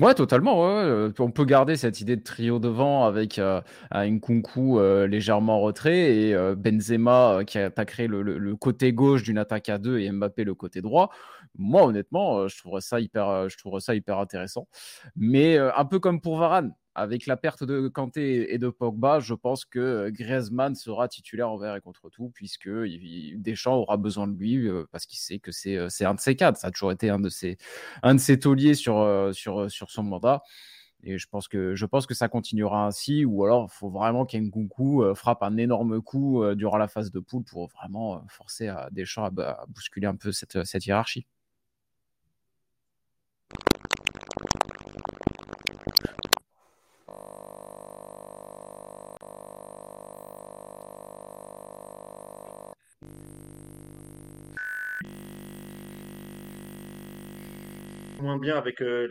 Speaker 3: Ouais, totalement. Euh, On peut garder cette idée de trio devant avec euh, un Nkunku euh, légèrement en retrait et Benzema qui attaquerait le, côté gauche d'une attaque à deux et Mbappé le côté droit. Moi, honnêtement, je trouverais ça hyper, intéressant. Mais un peu comme pour Varane, avec la perte de Kanté et de Pogba, je pense que euh, Griezmann sera titulaire envers et contre tout, puisque Deschamps aura besoin de lui euh, parce qu'il sait que c'est euh, c'est un de ses cadres. Ça a toujours été un de ses, un de ses tauliers sur, sur, sur son mandat. Et je pense que, je pense que ça continuera ainsi, ou alors il faut vraiment qu'Nkunku euh, frappe un énorme coup durant la phase de poule pour vraiment forcer à Deschamps à, à bousculer un peu cette, cette hiérarchie.
Speaker 2: Bien avec euh.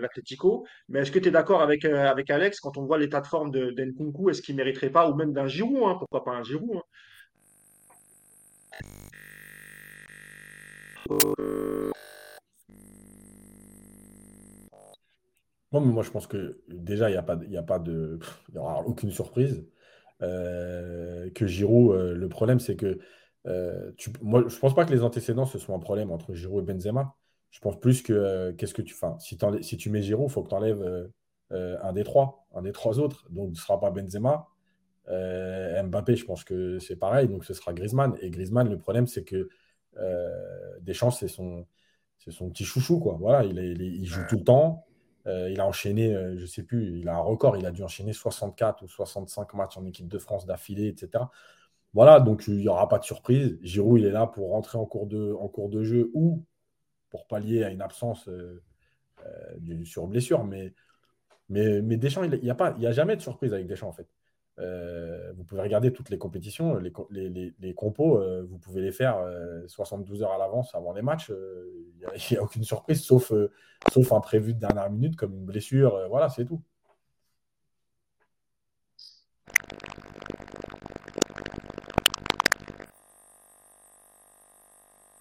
Speaker 2: Mais est-ce que tu es d'accord avec, euh, avec Alex quand on voit l'état de forme de d'Nkunku, est-ce qu'il mériterait pas, ou même d'un Giroud, hein, pourquoi pas un Giroud hein?
Speaker 4: Moi, je pense que déjà, il n'y a pas, de- a pas de. Il n'y aura aucune surprise. Euh, que Giroud, euh, le problème, c'est que. moi, je pense pas que les antécédents, ce soit un problème entre Giroud et Benzema. Je pense plus que. euh, qu'est-ce que tu. Enfin, si, tu mets Giroud, il faut que tu enlèves un des trois, un des trois autres. Donc, ce ne sera pas Benzema. Euh, Mbappé, je pense que c'est pareil. Donc, ce sera Griezmann. Et Griezmann, le problème, c'est que euh, Deschamps, c'est son, son petit chouchou, quoi. Voilà, il, est- il est- il joue tout le temps. Euh, il a enchaîné, euh, je sais plus, il a un record, il a dû enchaîner 64 ou 65 matchs en équipe de France d'affilée, etc. Voilà, donc il n'y aura pas de surprise. Giroud, il est là pour rentrer en cours de, en cours de jeu ou pour pallier à une absence euh, euh, du- sur blessure. Mais, mais, mais Deschamps, il n'y a, pas- il y a jamais de surprise avec Deschamps, en fait. Euh, vous pouvez regarder toutes les compétitions, les, les, les, compos, euh, vous pouvez les faire 72 heures à l'avance avant les matchs. Il n'y a, aucune surprise, sauf, sauf un prévu de dernière minute, comme une blessure. voilà, c'est tout.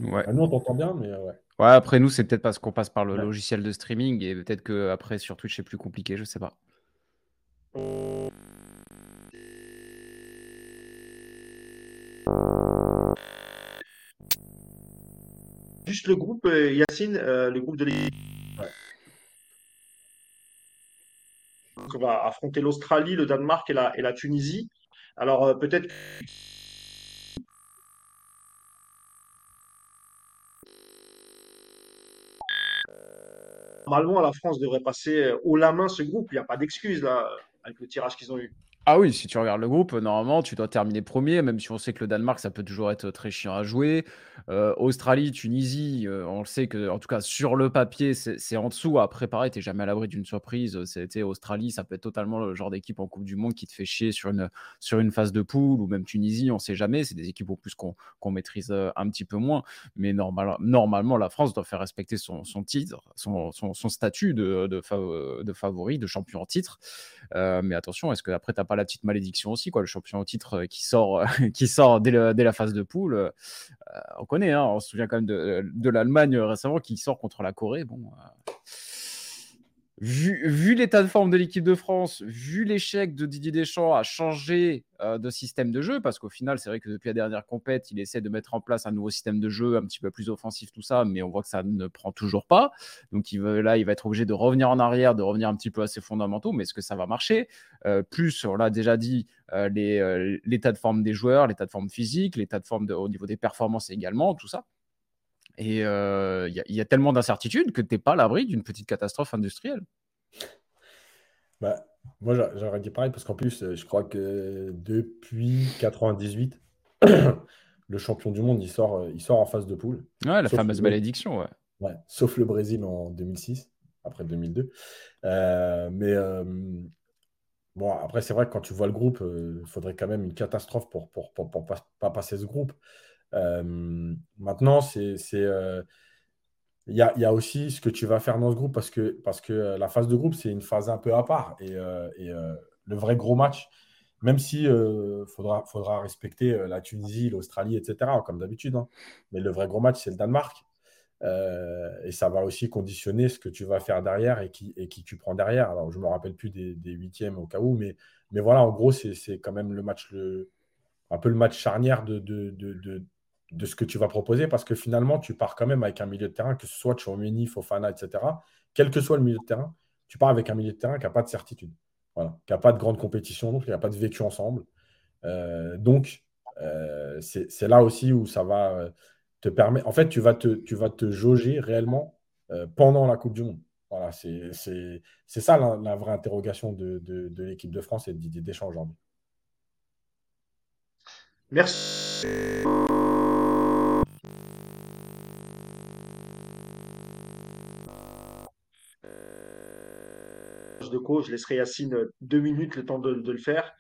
Speaker 3: Ouais.
Speaker 4: Ah, nous, on t'entend bien, mais ouais.
Speaker 3: Ouais, après nous, c'est peut-être parce qu'on passe par le logiciel de streaming et peut-être que après sur Twitch c'est plus compliqué, je sais pas.
Speaker 2: Juste le groupe, euh, Yacine, euh, le groupe de l'équipe. On va affronter l'Australie, le Danemark et la, et la Tunisie. Alors euh, peut-être normalement, la France devrait passer haut la main ce groupe. Il n'y a pas d'excuse là avec le tirage qu'ils ont eu.
Speaker 3: Ah oui, si tu regardes le groupe, normalement, tu dois terminer premier, même si on sait que le Danemark, ça peut toujours être très chiant à jouer. Euh, Australie, Tunisie, euh, on le sait que, en tout cas, sur le papier, c'est en dessous. Après, pareil, t'es jamais à l'abri d'une surprise. C'était Australie, ça peut être totalement le genre d'équipe en Coupe du Monde qui te fait chier sur une, sur une phase de poule, ou même Tunisie, on sait jamais. C'est des équipes au plus qu'on maîtrise euh, un petit peu moins. Mais normal, normalement, la France doit faire respecter son, son titre, son, son, statut de, de, favori, de champion en titre. mais attention, est-ce que après, la petite malédiction aussi, quoi, le champion au titre euh, qui sort, euh, (laughs) qui sort dès, la phase de poule. Euh, on connaît, hein, on se souvient quand même de, de l'Allemagne récemment qui sort contre la Corée. Bon, vu, l'état de forme de l'équipe de France, vu l'échec de Didier Deschamps à changer euh, de système de jeu, parce qu'au final, c'est vrai que depuis la dernière compète, il essaie de mettre en place un nouveau système de jeu un petit peu plus offensif, tout ça, mais on voit que ça ne prend toujours pas. Donc il là, il va être obligé de revenir en arrière, de revenir un petit peu à ses fondamentaux, mais est-ce que ça va marcher? Euh, Plus, on l'a déjà dit, euh, l'état de forme des joueurs, l'état de forme physique, l'état de forme au niveau des performances également, tout ça. Et il y, a tellement d'incertitudes que tu n'es pas à l'abri d'une petite catastrophe industrielle.
Speaker 4: Bah, moi, j'aurais dit pareil, parce qu'en plus, je crois que depuis 98, (coughs) le champion du monde, il sort, il sort en phase de poule.
Speaker 3: Ouais, la fameuse malédiction, ouais.
Speaker 4: ouais. Sauf le Brésil en 2006, après 2002. Euh, mais bon, après, c'est vrai que quand tu vois le groupe, il faudrait quand même une catastrophe pour ne pour, pour, pas passer ce groupe. Euh, maintenant, c'est, euh, il y, a, y, a, aussi ce que tu vas faire dans ce groupe parce que, parce que euh, la phase de groupe, c'est une phase un peu à part. Et, le vrai gros match, même si faudra, faudra respecter la Tunisie, l'Australie, etc., comme d'habitude, hein. mais le vrai gros match, c'est le Danemark. et ça va aussi conditionner ce que tu vas faire derrière et qui, et qui tu prends derrière. Alors, je ne me rappelle plus des, huitièmes au cas où, mais, mais voilà, en gros, c'est quand même le match, le, un peu le match charnière de ce que tu vas proposer parce que finalement, tu pars quand même avec un milieu de terrain, que ce soit Chouameni, Fofana, etc. Quel que soit le milieu de terrain, tu pars avec un milieu de terrain qui n'a pas de certitude, voilà, qui n'a pas de grande compétition, donc il n'y a pas de vécu ensemble. Euh, donc, euh, c'est là aussi où ça va euh, te permettre. En fait, tu vas te, jauger réellement pendant la Coupe du Monde. Voilà, c'est ça la, vraie interrogation de, de l'équipe de France et de Didier aujourd'hui.
Speaker 2: Merci. De coach, je laisserai Yacine deux minutes le temps de, le faire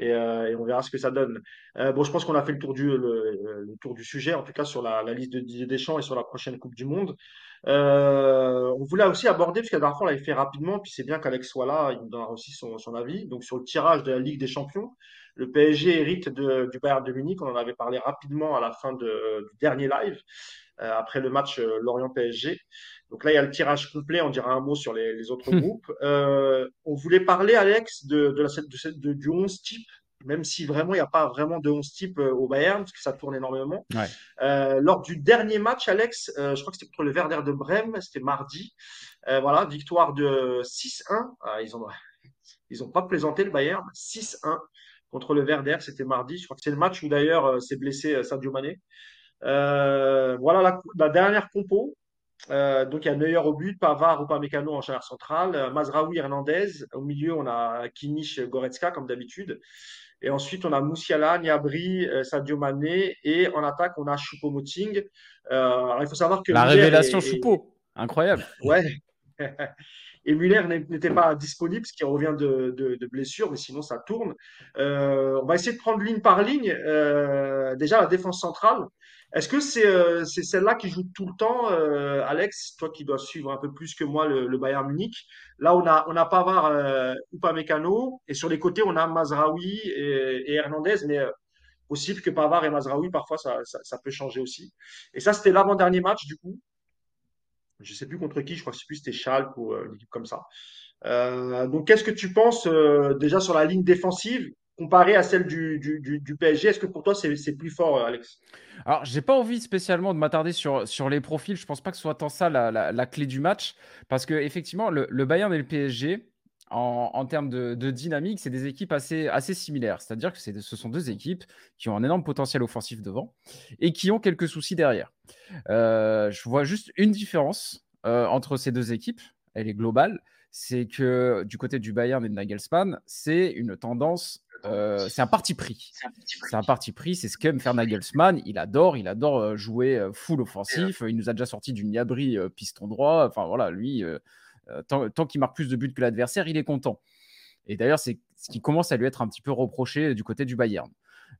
Speaker 2: euh, et, on verra ce que ça donne. Euh, bon, je pense qu'on a fait le tour du, le, tour du sujet, en tout cas sur la, liste de Didier Deschamps et sur la prochaine Coupe du Monde. Euh, on voulait aussi aborder, parce qu'à la dernière fois l'avait fait rapidement, puis c'est bien qu'Alex soit là, il nous donnera aussi son, avis. Donc sur le tirage de la Ligue des Champions, le PSG hérite du Bayern de Munich, on en avait parlé rapidement à la fin du dernier live, après le match Lorient-PSG. Donc là, il y a le tirage complet. On dira un mot sur les, autres hmm. (laughs) groupes. Euh, on voulait parler, Alex, de, de, la, de, de, du 11 type, même si vraiment il n'y a pas vraiment de 11 type euh, au Bayern, parce que ça tourne énormément. Euh, lors du dernier match, Alex, je crois que c'était contre le Werder de Brême, c'était mardi. voilà, victoire de 6-1. Ah, ils n'ont ils ont pas plaisanté le Bayern. 6-1 contre le Werder, c'était mardi. Je crois que c'est le match où d'ailleurs s'est blessé Sadio Mané. voilà la, la, dernière compo. Euh, donc il y a Neuer au but, Pavard ou Pamecano en charnière centrale, euh, Mazraoui, Hernandez. Au milieu, on a Kimmich, Goretzka comme d'habitude. Et ensuite, on a Moussiala, Niabri, euh, Sadio Mané. Et en attaque, on a Choupo-Moting. il faut savoir que
Speaker 3: la révélation Choupo, incroyable.
Speaker 2: Ouais. (laughs) et Muller n'était pas disponible, parce qu'il revient de, de, de, blessure, mais sinon ça tourne. Euh, on va essayer de prendre ligne par ligne. Euh, déjà, la défense centrale. Est-ce que c'est euh, celle-là qui joue tout le temps, euh, Alex, toi qui dois suivre un peu plus que moi le, le Bayern Munich Là, on a, on a Pavard, euh, Upamecano, et sur les côtés, on a Mazraoui et, et Hernandez, mais euh, possible que Pavard et Mazraoui, parfois, ça, ça, ça peut changer aussi. Et ça, c'était l'avant-dernier match, du coup je ne sais plus contre qui, je crois que plus c'était Schalke ou euh, une équipe comme ça. Euh, donc, qu'est-ce que tu penses euh, déjà sur la ligne défensive comparée à celle du, PSG Est-ce que pour toi, c'est plus fort, Alex?
Speaker 3: Alors, j'ai pas envie spécialement de m'attarder sur, les profils. Je pense pas que ce soit tant ça la, clé du match. Parce que, effectivement, le Bayern et le PSG, en, en, termes de, de dynamique, c'est des équipes assez, assez similaires. C'est-à-dire que ce sont deux équipes qui ont un énorme potentiel offensif devant et qui ont quelques soucis derrière. Euh, je vois juste une différence euh, entre ces deux équipes, elle est globale, c'est que du côté du Bayern et de Nagelsmann, c'est une tendance euh, c'est un parti pris. C'est un parti pris, c'est ce qu'aime faire Nagelsmann. Il adore, il adore jouer full offensif. Il nous a déjà sorti du Niabri piston droit. Enfin voilà, lui, tant, tant qu'il marque plus de buts que l'adversaire, il est content. Et d'ailleurs, c'est ce qui commence à lui être un petit peu reproché du côté du Bayern.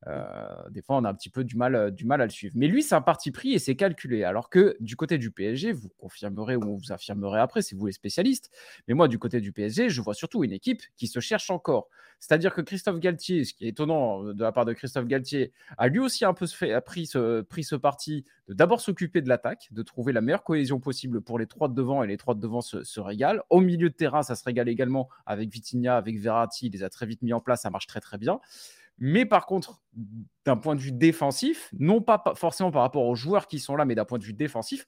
Speaker 3: Euh, des fois, on a un petit peu du mal, euh, du mal à le suivre. Mais lui, c'est un parti pris et c'est calculé. Alors que du côté du PSG, vous confirmerez ou vous affirmerez après, c'est vous les spécialistes. Mais moi, du côté du PSG, je vois surtout une équipe qui se cherche encore. C'est-à-dire que Christophe Galtier, ce qui est étonnant euh, de la part de Christophe Galtier, a lui aussi un peu fait, a pris, ce, pris ce parti de d'abord s'occuper de l'attaque, de trouver la meilleure cohésion possible pour les trois de devant et les trois de devant se, se régalent. Au milieu de terrain, ça se régale également avec Vitinha, avec Verratti, il les a très vite mis en place, ça marche très très bien. Mais par contre, d'un point de vue défensif, non pas forcément par rapport aux joueurs qui sont là, mais d'un point de vue défensif,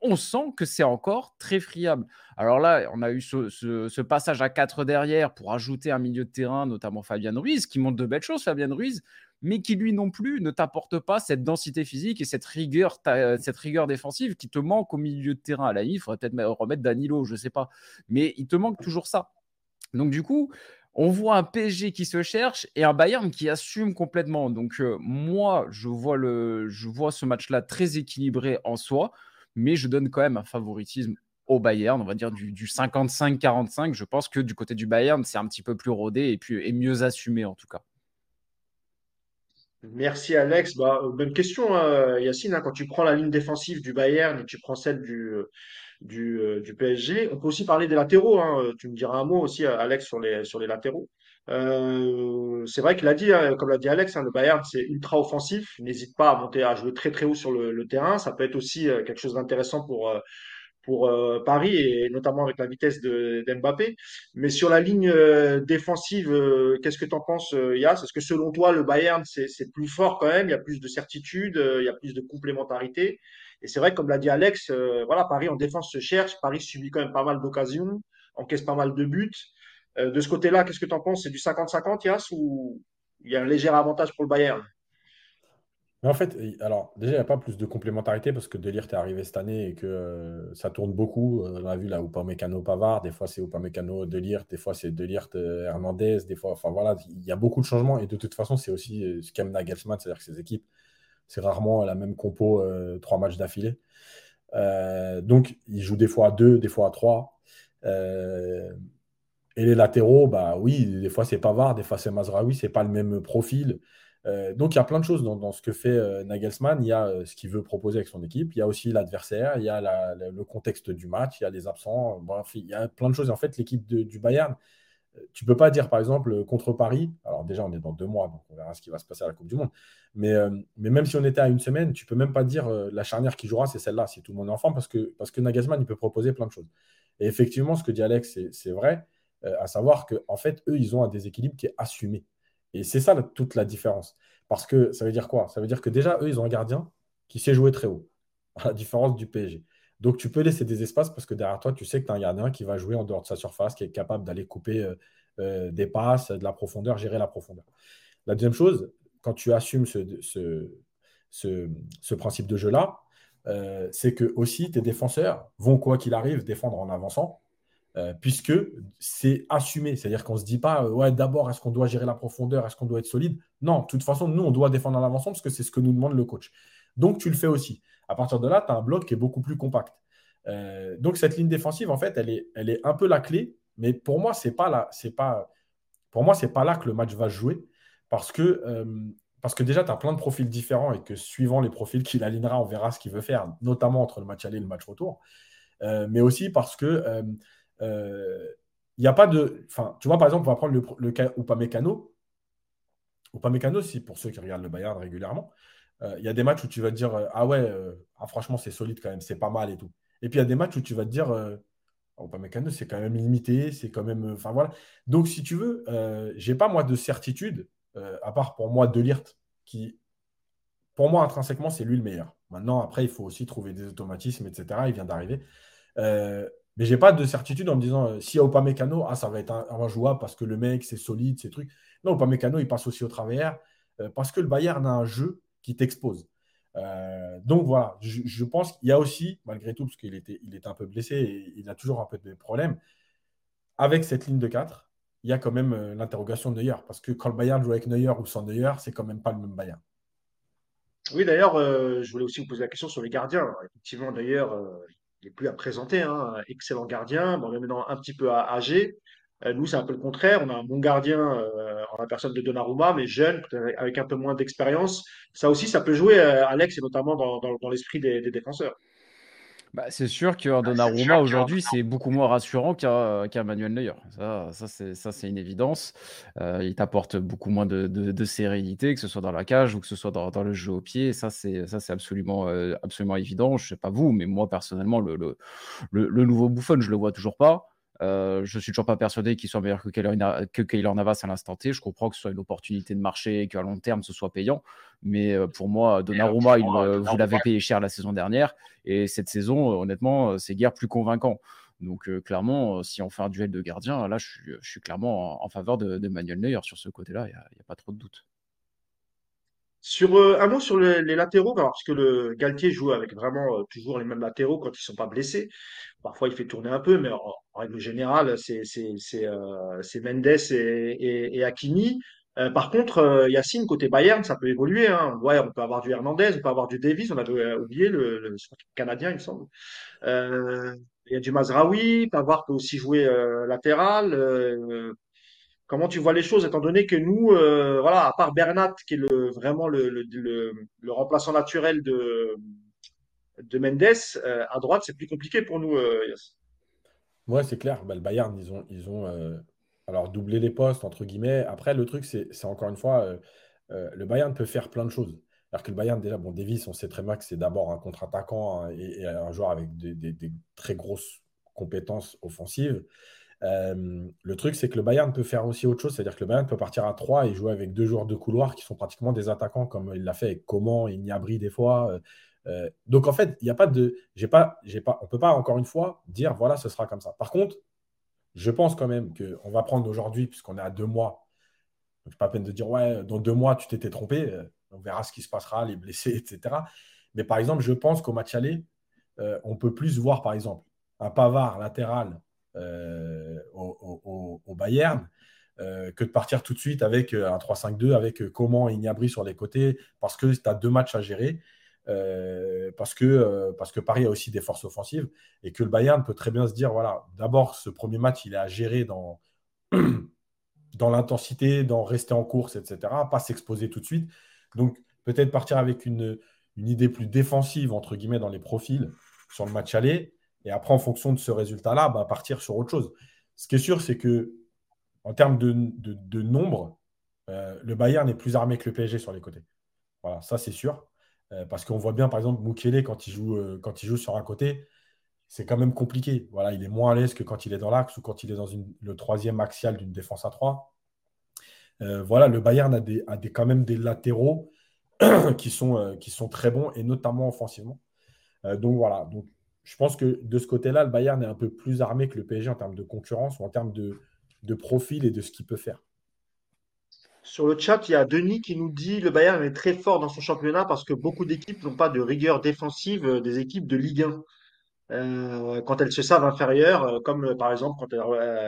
Speaker 3: on sent que c'est encore très friable. Alors là, on a eu ce, passage à 4 derrière pour ajouter un milieu de terrain, notamment Fabien Ruiz, qui montre de belles choses, Fabien Ruiz, mais qui lui non plus ne t'apporte pas cette densité physique et cette rigueur, cette rigueur défensive qui te manque au milieu de terrain. À la il faudrait peut-être remettre Danilo, je ne sais pas. Mais il te manque toujours ça. Donc du coup, on voit un PSG qui se cherche et un Bayern qui assume complètement. Donc euh, moi, je vois, ce match-là très équilibré en soi, mais je donne quand même un favoritisme au Bayern, on va dire du, 55-45. Je pense que du côté du Bayern, c'est un petit peu plus rodé et, mieux assumé en tout cas.
Speaker 2: Merci Alex. Bah, euh, bonne question, hein, Yacine. Hein, quand tu prends la ligne défensive du Bayern et tu prends celle du, du, euh, du PSG. On peut aussi parler des latéraux. Hein. Tu me diras un mot aussi, Alex, sur les, sur les latéraux. Euh, c'est vrai qu'il a dit, hein, comme l'a dit Alex, hein, le Bayern c'est ultra offensif. N'hésite pas à monter, à jouer très très haut sur le, le terrain. Ça peut être aussi euh, quelque chose d'intéressant pour euh, pour euh, Paris et notamment avec la vitesse d'Mbappé. Mais sur la ligne euh, défensive, qu'est-ce que tu en penses, Yas? Est-ce que selon toi le Bayern c'est plus fort quand même? Il y a plus de certitude, il y a plus de complémentarité et c'est vrai, comme l'a dit Alex, euh, voilà, Paris en défense se cherche. Paris subit quand même pas mal d'occasions, encaisse pas mal de buts. Euh, de ce côté-là, qu'est-ce que tu en penses? C'est du 50-50, Yas, ou il y a un léger avantage pour le Bayern?
Speaker 4: Mais en fait, alors déjà, il n'y a pas plus de complémentarité parce que Delirte est arrivé cette année et que euh, ça tourne beaucoup. on a vu là Upamecano Pavard, des fois c'est Upamecano Delirte, des fois c'est Delirte Hernandez, des fois, enfin voilà, il y a beaucoup de changements et de toute façon, c'est aussi ce qu'aime Nagelsmann, c'est-à-dire que ces équipes c'est rarement la même compo, euh, trois matchs d'affilée. Euh, donc, il joue des fois à deux, des fois à trois. Euh, et les latéraux, bah oui, des fois c'est Pavard, des fois c'est Mazraoui, c'est pas le même profil. Donc il y a plein de choses dans, ce que fait Nagelsmann. Il y a ce qu'il veut proposer avec son équipe, il y a aussi l'adversaire, il y a le contexte du match, il y a les absents. Il y a plein de choses. en fait, l'équipe du Bayern, tu peux pas dire, par exemple, contre Paris, alors déjà, on est dans deux mois, donc on verra ce qui va se passer à la Coupe du Monde, mais, euh, même si on était à une semaine, tu peux même pas dire euh, la charnière qui jouera, c'est celle-là, si tout le monde est en forme, parce que, Nagelsmann, il peut proposer plein de choses. Et effectivement, ce que dit Alex, c'est vrai, euh, à savoir qu'en en fait, eux, ils ont un déséquilibre qui est assumé. Et c'est ça toute la différence. Parce que ça veut dire quoi? Ça veut dire que déjà, eux, ils ont un gardien qui sait jouer très haut, (laughs) à la différence du PSG. Donc, tu peux laisser des espaces parce que derrière toi, tu sais que tu as un gardien qui va jouer en dehors de sa surface, qui est capable d'aller couper euh, euh, des passes, de la profondeur, gérer la profondeur. La deuxième chose, quand tu assumes ce, principe de jeu-là, euh, c'est que aussi tes défenseurs vont, quoi qu'il arrive, défendre en avançant, puisque c'est assumé. C'est-à-dire qu'on ne se dit pas, ouais, d'abord, est-ce qu'on doit gérer la profondeur, est-ce qu'on doit être solide? Non, de toute façon, nous, on doit défendre en avançant parce que c'est ce que nous demande le coach. Donc, tu le fais aussi. À partir de là, tu as un bloc qui est beaucoup plus compact. Euh, donc cette ligne défensive, en fait, elle est, elle est un peu la clé, mais pour moi, c'est pas pas, pas là que le match va jouer, parce que, euh, parce que déjà, tu as plein de profils différents et que suivant les profils qu'il alignera, on verra ce qu'il veut faire, notamment entre le match aller et le match retour, euh, mais aussi parce que il n'y a pas de, enfin, tu vois, par exemple, on va prendre le, le cas Upamecano. Upamecano, si pour ceux qui regardent le Bayern régulièrement, il y a des matchs où tu vas te dire ah ouais, ah, franchement c'est solide quand même, c'est pas mal et tout. Et puis il y a des matchs où tu vas te dire, euh, pas mécano, c'est quand même limité, c'est quand même. Euh, enfin voilà. Donc si tu veux, euh, j'ai pas moi de certitude, euh, à part pour moi de Lirt, qui, pour moi intrinsèquement, c'est lui le meilleur. Maintenant, après, il faut aussi trouver des automatismes, etc. Il vient d'arriver. Mais j'ai pas de certitude en me disant si a mécano, ah, ça va être un, jouable parce que le mec, c'est solide, ces trucs. Non, mécano, il passe aussi au travers parce que le Bayern a un jeu qui t'expose. Euh, donc voilà, je, pense qu'il y a aussi, malgré tout, parce qu'il était, il un peu blessé et il a toujours un peu de problèmes, avec cette ligne de 4, il y a quand même euh, l'interrogation de Neuer. Parce que quand le Bayern joue avec Neuer ou sans Neuer, c'est quand même pas le même Bayern.
Speaker 2: Oui, d'ailleurs, euh, je voulais aussi vous poser la question sur les gardiens. effectivement, d'ailleurs, il n'est plus à présenter. Hein, excellent gardien, bon, maintenant un petit peu âgé. Euh, nous, c'est un peu le contraire. On a un bon gardien euh, en la personne de Donnarumma, mais jeune, avec un peu moins d'expérience. Ça aussi, ça peut jouer, euh, Alex, et notamment dans, dans, l'esprit des, défenseurs.
Speaker 3: Bah, c'est sûr que bah, Donnarumma aujourd'hui, c'est beaucoup moins rassurant qu'un Manuel Neuer. Ça, ça c'est une évidence. il t'apporte beaucoup moins de, de, sérénité, que ce soit dans la cage ou que ce soit dans, dans le jeu au pied. Ça, c'est absolument, absolument évident. Je ne sais pas vous, mais moi, personnellement, le, le, le, le nouveau Buffon, je ne le vois toujours pas. Euh, je suis toujours pas persuadé qu'il soit meilleur que Keylor Navas à l'instant T. Je comprends que ce soit une opportunité de marché et qu'à long terme ce soit payant. Mais euh, pour moi, Donnarumma, il, vous l'avez payé cher la saison dernière. Et cette saison, honnêtement, c'est guère plus convaincant. Donc clairement, si on fait un duel de gardiens, là, je suis, clairement en, faveur de, Manuel Neuer sur ce côté-là. Il n'y a, pas trop de doute.
Speaker 2: Sur un mot sur les, latéraux, parce que le Galtier joue avec vraiment toujours les mêmes latéraux quand ils sont pas blessés. Parfois, il fait tourner un peu, mais en, règle générale, c'est euh, Mendes et, et, Hakimi. Euh, par contre, euh, Yacine, côté Bayern, ça peut évoluer. Hein. Ouais, on peut avoir du Hernandez, on peut avoir du Davis, on avait oublié le, le, Canadien, il me semble. il y a du Mazraoui, avoir peut aussi jouer latéral. Comment tu vois les choses, étant donné que nous, voilà, à part Bernat, qui est vraiment le, remplaçant naturel de, de Mendes, euh, à droite, c'est plus compliqué pour nous, euh, Yass.
Speaker 4: Ouais, c'est clair. Bah, le Bayern, ils ont, ils ont euh, alors doublé les postes, entre guillemets. Après, le truc, c'est encore une fois, le Bayern peut faire plein de choses. Alors que le Bayern, déjà, bon, Davis, on sait très bien que c'est d'abord un contre-attaquant hein, et, un joueur avec des, très grosses compétences offensives. Le truc, c'est que le Bayern peut faire aussi autre chose, c'est-à-dire que le Bayern peut partir à 3 et jouer avec deux joueurs de couloir qui sont pratiquement des attaquants, comme il l'a fait avec Coman et Niabri des fois. Euh, donc en fait, il n'y a pas de. J'ai pas, j'ai pas, on ne peut pas encore une fois dire voilà, ce sera comme ça. Par contre, je pense quand même qu'on va prendre aujourd'hui, puisqu'on est à deux mois. Donc pas peine de dire ouais, dans deux mois, tu t'étais trompé. Euh, on verra ce qui se passera, les blessés, etc. Mais par exemple, je pense qu'au match aller, euh, on peut plus voir par exemple un Pavard latéral au, Bayern. que de partir tout de suite avec un 3-5-2, avec comment Ignabri sur les côtés, parce que tu as deux matchs à gérer euh, parce, que, euh, parce que Paris a aussi des forces offensives et que le Bayern peut très bien se dire voilà, d'abord, ce premier match, il est à gérer dans, (clears throat) dans l'intensité, dans rester en course, etc., pas s'exposer tout de suite. Donc, peut-être partir avec une, une idée plus défensive, entre guillemets, dans les profils sur le match aller. Et après, en fonction de ce résultat-là, bah, partir sur autre chose. Ce qui est sûr, c'est que en termes de, nombre, euh, le Bayern est plus armé que le PSG sur les côtés. Voilà, ça c'est sûr. Euh, parce qu'on voit bien, par exemple, Mukele, quand il joue, euh, quand il joue sur un côté, c'est quand même compliqué. Voilà, il est moins à l'aise que quand il est dans l'axe ou quand il est dans le troisième axial d'une défense à trois. Voilà, le Bayern a, des, a des, quand même des latéraux (clears throat) qui, sont, qui sont très bons, et notamment offensivement. donc voilà, je pense que de ce côté-là, le Bayern est un peu plus armé que le PSG en termes de concurrence ou en termes de, profil et de ce qu'il peut faire.
Speaker 2: Sur le chat, il y a Denis qui nous dit le Bayern est très fort dans son championnat parce que beaucoup d'équipes n'ont pas de rigueur défensive euh, des équipes de Ligue 1. Euh, quand elles se savent inférieures, euh, comme par exemple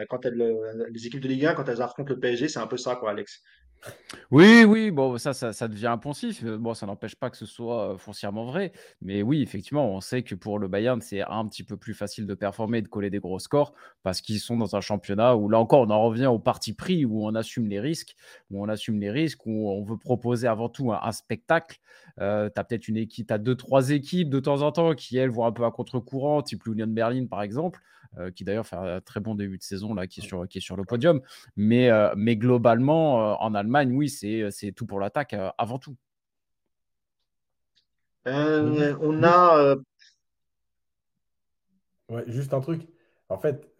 Speaker 2: quand les équipes de Ligue 1, quand elles affrontent le PSG, c'est un peu ça, quoi, Alex.
Speaker 3: Oui, oui, bon, ça, ça, ça devient impensif. Euh, bon, ça n'empêche pas que ce soit foncièrement vrai. Mais oui, effectivement, on sait que pour le Bayern, c'est un petit peu plus facile de performer et de coller des gros scores parce qu'ils sont dans un championnat où, là encore, on en revient au parti pris, où on assume les risques, où on assume les risques, où on veut proposer avant tout un, spectacle. Euh, tu as peut-être une équipe, tu as deux, trois équipes de temps en temps qui, elles, vont un peu à contre-courant, type l'Union Berlin, par exemple. Euh, qui d'ailleurs fait un très bon début de saison, là, qui est sur, qui est sur le podium. Mais, euh, mais globalement, euh, en Allemagne, oui, c'est tout pour l'attaque avant tout.
Speaker 2: on a.
Speaker 4: Ouais, juste un truc. En fait,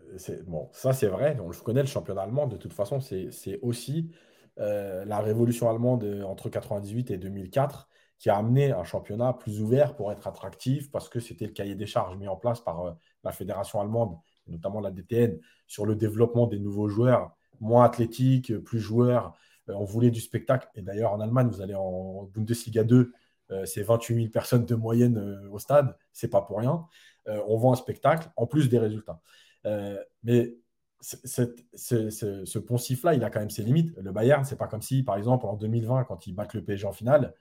Speaker 4: bon, ça c'est vrai, on, je connais le championnat allemand, de toute façon, c'est aussi la révolution allemande entre 98 et 2004 qui a amené un championnat plus ouvert pour être attractif parce que c'était le cahier des charges mis en place par la fédération allemande, notamment la DTN, sur le développement des nouveaux joueurs, moins athlétiques, plus joueurs. Euh, on voulait du spectacle. Et d'ailleurs, en Allemagne, vous allez en Bundesliga 2, euh, c'est 28 000 personnes de moyenne euh, au stade. C'est pas pour rien. on vend un spectacle en plus des résultats. mais ce, poncif-là, il a quand même ses limites. Le Bayern, c'est pas comme si, par exemple, en 2020, quand ils battent le PSG en finale,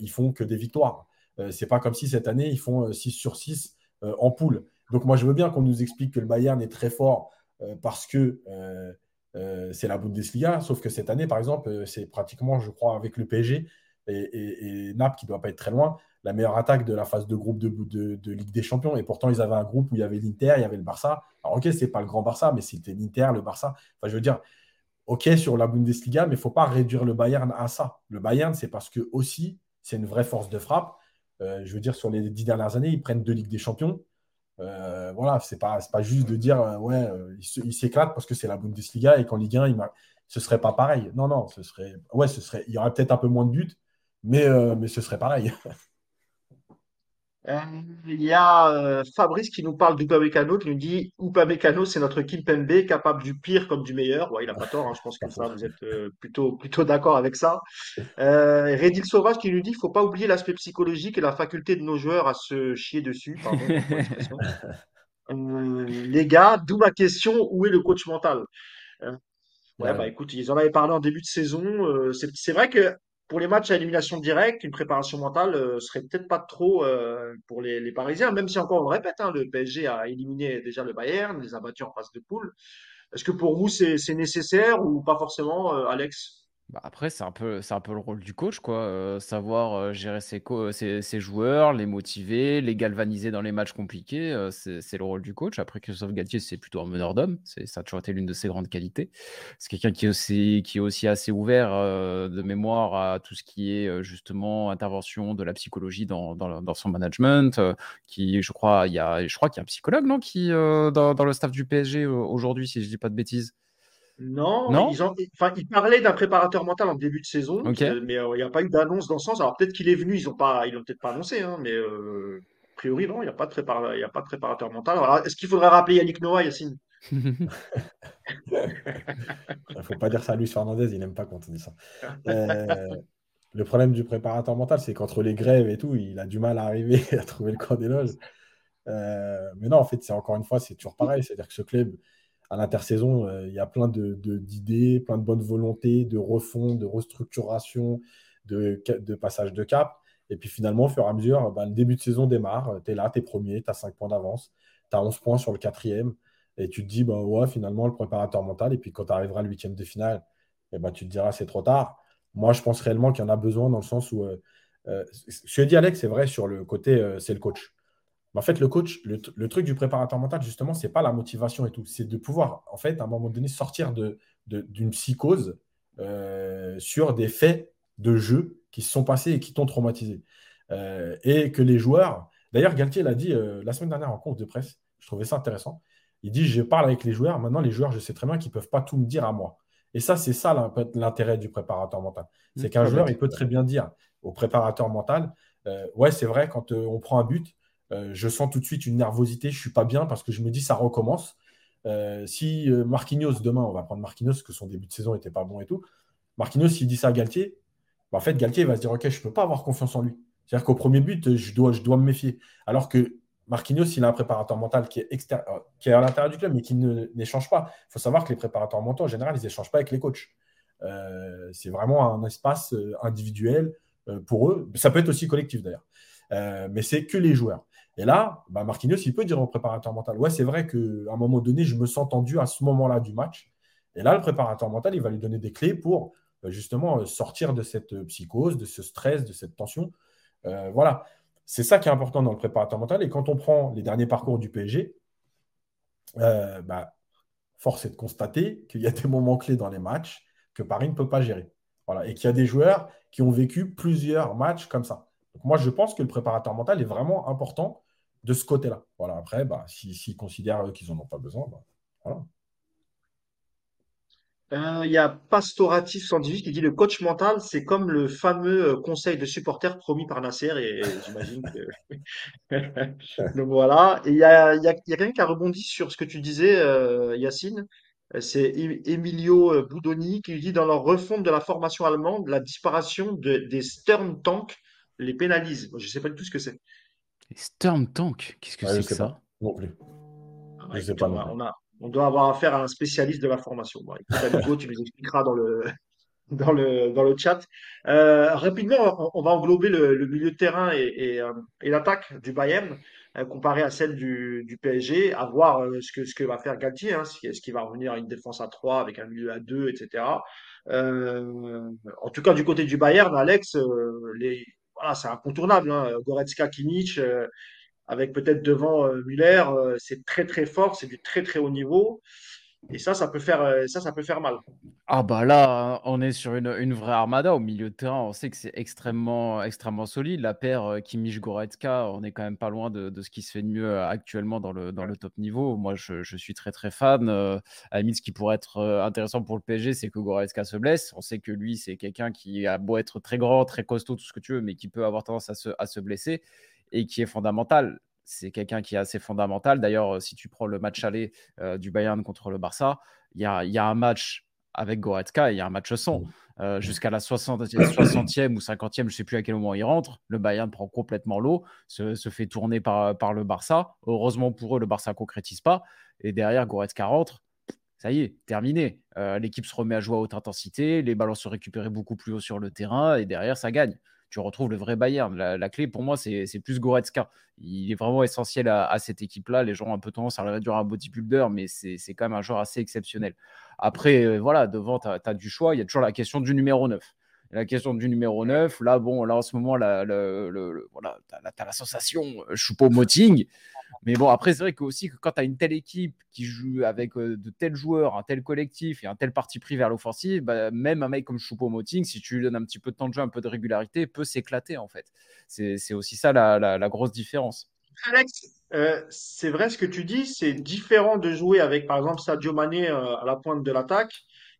Speaker 4: ils font que des victoires. c'est pas comme si cette année, ils font 6 sur 6 en poule. Donc moi, je veux bien qu'on nous explique que le Bayern est très fort euh, parce que euh, euh, c'est la Bundesliga, sauf que cette année, par exemple, c'est pratiquement, je crois, avec le PSG et, Naples qui ne doit pas être très loin, la meilleure attaque de la phase de groupe de, Ligue des Champions. Et pourtant, ils avaient un groupe où il y avait l'Inter, il y avait le Barça. Alors, ok, c'est pas le grand Barça, mais c'était l'Inter, le Barça. Enfin, je veux dire, ok sur la Bundesliga, mais il ne faut pas réduire le Bayern à ça. Le Bayern, c'est parce que aussi, c'est une vraie force de frappe. je veux dire, sur les dix dernières années, ils prennent deux Ligues des Champions. Euh, voilà, c'est pas, pas juste de dire euh, ouais, euh, il s'éclate parce que c'est la Bundesliga et qu'en Ligue 1, il ce serait pas pareil. Non, non, ce serait, ouais, ce serait, il y aurait peut-être un peu moins de buts, mais, mais ce serait pareil. (laughs)
Speaker 2: Il y a Fabrice qui nous parle d'Upamecano, qui nous dit Upamecano, c'est notre Kimpembe, capable du pire comme du meilleur. Ouais, il n'a pas tort, hein, je pense que ça, vous êtes plutôt, plutôt d'accord avec ça. Euh, Redil Sauvage qui nous dit faut pas oublier l'aspect psychologique et la faculté de nos joueurs à se chier dessus. Pardon (laughs) les gars, d'où ma question où est le coach mental? Ouais, bah écoute, ils en avaient parlé en début de saison. c'est vrai que pour les matchs à élimination directe, une préparation mentale euh, serait peut-être pas trop euh, pour les, Parisiens, même si encore on le répète, hein, le PSG a éliminé déjà le Bayern, les a battus en phase de poule. Est-ce que pour vous c'est nécessaire ou pas forcément, euh, Alex?
Speaker 3: Bah, après, c'est un peu, c'est un peu le rôle du coach, quoi. Savoir gérer ses, ses, joueurs, les motiver, les galvaniser dans les matchs compliqués, euh, c'est, le rôle du coach. Après, Christophe Galtier, c'est plutôt un meneur d'hommes. C'est, ça a toujours été l'une de ses grandes qualités. C'est quelqu'un qui est aussi, qui est aussi assez ouvert de mémoire à tout ce qui est justement intervention de la psychologie dans, dans, dans son management. qui, je crois, il y a, je crois qu'il y a un psychologue, non, qui dans, le staff du PSG aujourd'hui, si je dis pas de bêtises?
Speaker 2: Non, Ils, ont, enfin, ils parlaient d'un préparateur mental en début de saison, euh, mais euh, il n'y a pas eu d'annonce dans ce sens. Alors peut-être qu'il est venu, ils n'ont pas, ils l'ont peut-être pas annoncé, hein, mais euh, a priori non, il n'y a pas de préparateur, il a pas de préparateur mental. Alors est-ce qu'il faudrait rappeler Yannick Noah, Yacine?
Speaker 4: Il (laughs) ne faut pas dire ça à Luis Fernandez, il n'aime pas quand on dit ça. le problème du préparateur mental, c'est qu'entre les grèves et tout, il a du mal à arriver (laughs) à trouver le corps des loges. mais non, en fait, c'est encore une fois, c'est toujours pareil. C'est-à-dire que ce club, à l'intersaison, euh, il y a plein d'idées, de, plein de bonnes volontés, de refond, de restructuration, de, de passage de cap. Et puis finalement, au fur et à mesure, ben, le début de saison démarre. Tu es là, tu es premier, tu as 5 points d'avance, tu as 11 points sur le quatrième. Et tu te dis, ben, ouais, finalement, le préparateur mental. Et puis quand tu arriveras le huitième de finale, eh ben, tu te diras, c'est trop tard. Moi, je pense réellement qu'il y en a besoin dans le sens où. Euh, euh, ce que dit Alex, c'est vrai sur le côté, c'est le coach en fait, le coach, le, truc du préparateur mental, justement, c'est pas la motivation et tout. C'est de pouvoir, en fait, à un moment donné, sortir d'une de, psychose euh, sur des faits de jeu qui se sont passés et qui t'ont traumatisé. Euh, et que les joueurs. D'ailleurs, Galtier l'a dit euh, la semaine dernière en conf de presse. Je trouvais ça intéressant. Il dit Je parle avec les joueurs. Maintenant, les joueurs, je sais très bien qu'ils ne peuvent pas tout me dire à moi. Et ça, c'est ça l'intérêt du préparateur mental. C'est mmh. qu'un joueur, il peut très bien dire au préparateur mental Ouais, c'est vrai, quand on prend un but, euh, je sens tout de suite une nervosité, je ne suis pas bien parce que je me dis ça recommence. Euh, si euh, Marquinhos, demain, on va prendre Marquinhos, parce que son début de saison n'était pas bon et tout, Marquinhos, s'il dit ça à Galtier, bah, en fait, Galtier va se dire Ok, je ne peux pas avoir confiance en lui. C'est-à-dire qu'au premier but, je dois, je dois me méfier. Alors que Marquinhos, il a un préparateur mental qui est, qui est à l'intérieur du club, mais qui n'échange pas. Il faut savoir que les préparateurs mentaux, en général, ils n'échangent pas avec les coachs. c'est vraiment un espace individuel pour eux. Ça peut être aussi collectif d'ailleurs. mais c'est que les joueurs. Et là, bah Marquinhos, il peut dire au préparateur mental, ouais, c'est vrai qu'à un moment donné, je me sens tendu à ce moment-là du match. Et là, le préparateur mental, il va lui donner des clés pour euh, justement euh, sortir de cette euh, psychose, de ce stress, de cette tension. voilà, c'est ça qui est important dans le préparateur mental. Et quand on prend les derniers parcours du PSG, bah, force est de constater qu'il y a des moments clés dans les matchs que Paris ne peut pas gérer. Voilà, et qu'il y a des joueurs qui ont vécu plusieurs matchs comme ça. Moi, je pense que le préparateur mental est vraiment important de ce côté-là. Voilà, après, bah, s'ils considèrent qu'ils n'en ont pas besoin, bah, voilà.
Speaker 2: Euh, il y a Pastoratif 118 qui dit le coach mental, c'est comme le fameux euh, conseil de supporters promis par Nasser, et, j'imagine. (laughs) Donc voilà. Il y a, y y a quelqu'un qui a rebondi sur ce que tu disais, euh, Yacine. C'est Emilio Boudoni qui dit dans leur refonte de la formation allemande, la disparition de, des Stern Tanks les pénalise. Je ne sais pas du tout ce que c'est.
Speaker 3: Les Stern Tanks Qu'est-ce que c'est que ça
Speaker 4: Non plus.
Speaker 2: Ah je sais pas. On a, on doit avoir affaire à un spécialiste de la formation. Bon, écoute, tu nous expliqueras dans le, (laughs) dans le, dans le chat. Euh, rapidement, on, va englober le, milieu de terrain et, et, euh, et l'attaque du Bayern euh, comparé à celle du, du PSG, à voir ce, que, ce que va faire Galtier, hein, est-ce qu'il va revenir à une défense à 3 avec un milieu à 2, etc. en tout cas, du côté du Bayern, Alex, les, voilà, c'est incontournable. Hein, Goretzka, Kimmich, avec peut-être devant euh, Muller, euh, c'est très très fort, c'est du très très haut niveau. Et ça, ça peut faire, euh, ça, ça peut faire mal.
Speaker 3: Ah bah là, on est sur une, vraie armada au milieu de terrain. On sait que c'est extrêmement, extrêmement solide. La paire euh, Kimmich-Goretzka, on est quand même pas loin de, ce qui se fait de mieux actuellement dans le, top niveau. Moi, je, suis très très fan. à la ce qui pourrait être intéressant pour le PSG, c'est que Goretzka se blesse. On sait que lui, c'est quelqu'un qui a beau être très grand, très costaud, tout ce que tu veux, mais qui peut avoir tendance à se, à se blesser et qui est fondamental. C'est quelqu'un qui est assez fondamental. D'ailleurs, euh, si tu prends le match aller euh, du Bayern contre le Barça, il y a, y a, un match avec Goretzka et il y a un match sans. Euh, mmh. Jusqu'à la 60, e 60e ou 50e, je ne sais plus à quel moment il rentre. Le Bayern prend complètement l'eau, se, se, fait tourner par, par le Barça. Heureusement pour eux, le Barça ne concrétise pas. Et derrière, Goretzka rentre. Ça y est, terminé. L'équipe se remet à jouer à haute intensité, les ballons sont récupérés beaucoup plus haut sur le terrain et derrière, ça gagne tu retrouves le vrai Bayern. La, clé pour moi, c'est plus Goretzka. Il est vraiment essentiel à, cette équipe-là. Les gens ont un peu tendance à le réduire à un bodybuilder, mais c'est quand même un joueur assez exceptionnel. Après, euh, voilà, devant, tu as, du choix. Il y a toujours la question du numéro 9 la question du numéro 9. Là, bon, là, en ce moment, voilà, tu as, la sensation euh, Choupo-Moting. Mais bon, après, c'est vrai que aussi quand tu as une telle équipe qui joue avec euh, de tels joueurs, un tel collectif et un tel parti pris vers l'offensive, bah, même un mec comme Choupo-Moting, si tu lui donnes un petit peu de temps de jeu, un peu de régularité, peut s'éclater en fait. C'est aussi ça la, grosse différence.
Speaker 2: Alex, euh, c'est vrai ce que tu dis, c'est différent de jouer avec par exemple Sadio Mané à la pointe de l'attaque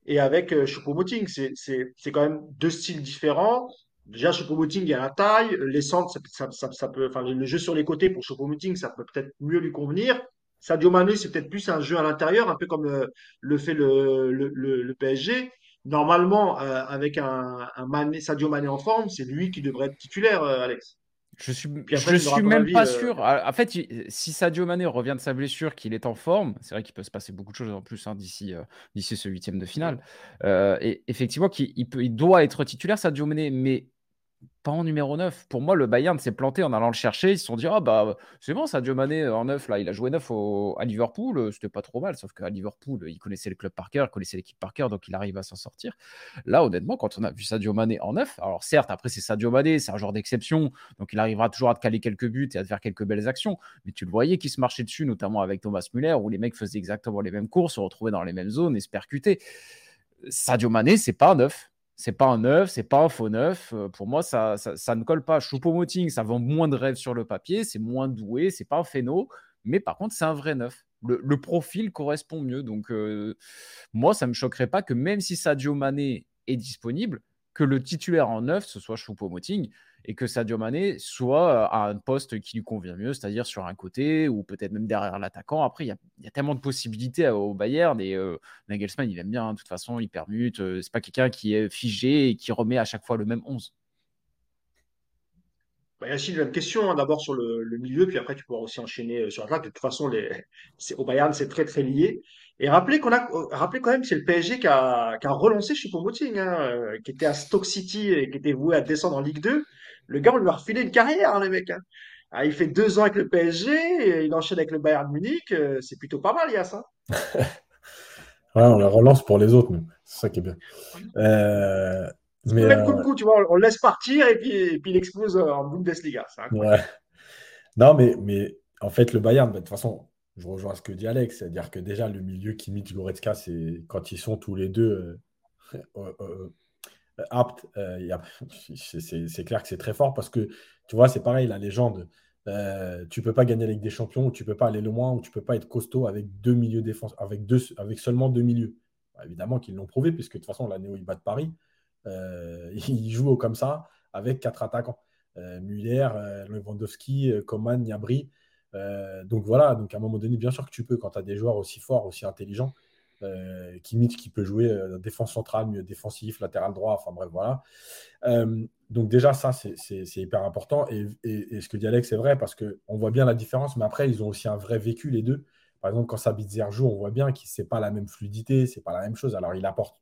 Speaker 2: et avec euh, Choupo-Moting. C'est quand même deux styles différents. Déjà, Choupo-Moting, il y a la taille, les centres, ça, ça, ça, peut, enfin, le jeu sur les côtés pour Choupo-Moting, ça peut peut-être mieux lui convenir. Sadio Mané, c'est peut-être plus un jeu à l'intérieur, un peu comme le, euh, le fait le, le, le, PSG. Normalement, euh, avec un, un Mané, Sadio Mané en forme, c'est lui qui devrait être titulaire, euh, Alex.
Speaker 3: Je suis, je suis même pas sûr. Ah, en fait, si Sadio Mané revient de sa blessure, qu'il est en forme, c'est vrai qu'il peut se passer beaucoup de choses en plus hein, d'ici euh, d'ici ce huitième de finale. Euh, et effectivement, qu'il il, il doit être titulaire, Sadio Mané, mais pas en numéro 9. Pour moi, le Bayern s'est planté en allant le chercher. Ils se sont dit, ah bah c'est bon, Sadio Mané en 9, là, il a joué 9 à Liverpool, euh, c'était pas trop mal, sauf qu'à Liverpool, il connaissait le club par cœur, il connaissait l'équipe par cœur, donc il arrive à s'en sortir. Là, honnêtement, quand on a vu Sadio Mané en 9, alors certes, après c'est Sadio Mané, c'est un genre d'exception, donc il arrivera toujours à te caler quelques buts et à te faire quelques belles actions, mais tu le voyais qui se marchait dessus, notamment avec Thomas Müller, où les mecs faisaient exactement les mêmes courses, se retrouvaient dans les mêmes zones et se percutaient. Sadio Mané, c'est pas un 9 c'est pas un neuf, c'est pas un faux neuf. Euh, pour moi, ça, ça, ne colle pas. Choupo-Moting, ça vend moins de rêves sur le papier, c'est moins doué, c'est pas un phéno, mais par contre, c'est un vrai neuf. Le, profil correspond mieux. Donc, euh, moi, ça me choquerait pas que même si Sadio Mané est disponible, que le titulaire en neuf, ce soit Choupo-Moting et que Sadio Mané soit à un poste qui lui convient mieux, c'est-à-dire sur un côté ou peut-être même derrière l'attaquant. Après, il y, a tellement de possibilités au Bayern et euh, Nagelsmann, il aime bien, hein, de toute façon, il permute. Euh, c'est pas quelqu'un qui est figé et qui remet à chaque fois le même 11.
Speaker 2: Bah, Yacine, même question, hein, d'abord sur le, milieu, puis après tu pourras aussi enchaîner euh, sur l'attaque. De toute façon, les, (laughs) au Bayern, c'est très très lié. Et rappelez qu'on a, euh, rappelez quand même que c'est le PSG qui a, qui a relancé Choupo-Moting, hein, euh, qui était à Stoke City et qui était voué à descendre en Ligue 2. Le gars, on lui a refilé une carrière, hein, les mecs. hein. Ah, il fait deux ans avec le PSG, et il enchaîne avec le Bayern Munich. euh, c'est plutôt pas mal, Yass. Hein. (laughs)
Speaker 4: Ouais, on la relance pour les autres, nous. C'est ça qui est bien. Euh, mais
Speaker 2: Même
Speaker 4: euh,
Speaker 2: Kounkou, tu vois, on, le laisse partir et puis, et puis il explose en Bundesliga.
Speaker 4: Ouais. Non, mais, mais en fait, le Bayern, bah, de toute façon, je rejoins ce que dit Alex, c'est-à-dire que déjà, le milieu Kimmich, Goretzka, c'est quand ils sont tous les deux euh, (laughs) euh, aptes, euh, c'est clair que c'est très fort parce que, tu vois, c'est pareil, la légende. Euh, tu peux pas gagner Ligue des Champions, ou tu peux pas aller loin, ou tu peux pas être costaud avec deux milieux défense, avec deux, avec seulement deux milieux. Bah, évidemment qu'ils l'ont prouvé, puisque de toute façon, l'année où ils battent Paris, euh, (laughs) ils jouent comme ça avec quatre attaquants. Euh, Muller, euh, Lewandowski, Coman. Euh, donc voilà, donc à un moment donné, bien sûr que tu peux, quand tu as des joueurs aussi forts, aussi intelligents, euh, qui peut jouer euh, défense centrale, milieu défensif, latéral droit, enfin bref, voilà. Euh, donc déjà, ça, c'est hyper important. Et, et- et ce que dit Alex, c'est vrai, parce qu'on voit bien la différence, mais après, ils ont aussi un vrai vécu, les deux. Par exemple, quand Sabitzer joue, on voit bien que c'est pas la même fluidité, c'est pas la même chose. Alors, il apporte,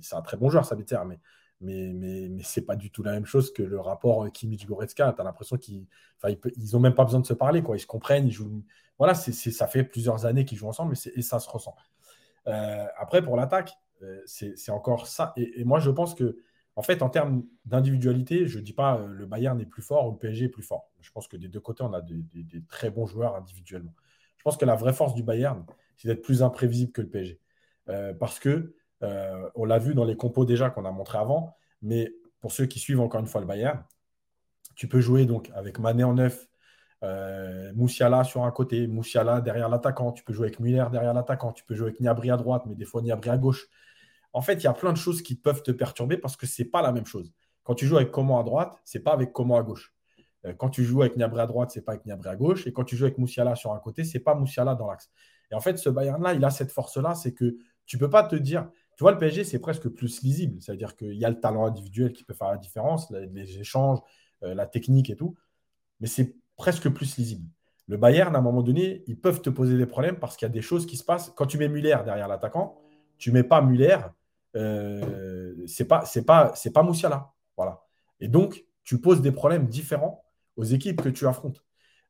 Speaker 4: c'est un très bon joueur, Sabitzer, mais, mais, mais, c'est pas du tout la même chose que le rapport Kimmich-Goretzka. Tu as l'impression qu'ils enfin, ils, ils ont même pas besoin de se parler, quoi. Ils se comprennent, ils jouent. Voilà, ça fait plusieurs années qu'ils jouent ensemble, c'est- et ça se ressent. Euh, après, pour l'attaque, euh, c'est encore ça. Et, moi, je pense que, en fait, en termes d'individualité, je ne dis pas euh, le Bayern est plus fort ou le PSG est plus fort. Je pense que des deux côtés, on a des, très bons joueurs individuellement. Je pense que la vraie force du Bayern, c'est d'être plus imprévisible que le PSG. Parce que, on l'a vu dans les compos déjà qu'on a montré avant, mais pour ceux qui suivent encore une fois le Bayern, tu peux jouer donc avec Mané en neuf, euh, Moussiala sur un côté, Moussiala derrière l'attaquant. Tu peux jouer avec Muller derrière l'attaquant. Tu peux jouer avec Niabri à droite, mais des fois Niabri à gauche. En fait, il y a plein de choses qui peuvent te perturber parce que c'est pas la même chose. Quand tu joues avec Coman à droite, c'est pas avec Coman à gauche. Euh, quand tu joues avec Niabri à droite, c'est pas avec Niabri à gauche. Et quand tu joues avec Moussiala sur un côté, c'est pas Moussiala dans l'axe. Et en fait, ce Bayern-là, il a cette force-là, c'est que tu peux pas te dire. Tu vois, le PSG, c'est presque plus lisible. C'est-à-dire qu'il y a le talent individuel qui peut faire la différence, les, les échanges, euh, la technique et tout mais c'est presque plus lisible. Le Bayern, à un moment donné, ils peuvent te poser des problèmes parce qu'il y a des choses qui se passent. Quand tu mets Muller derrière l'attaquant, tu mets pas Muller, euh, c'est pas c'est pas pas Moussiala, voilà. Et donc tu poses des problèmes différents aux équipes que tu affrontes.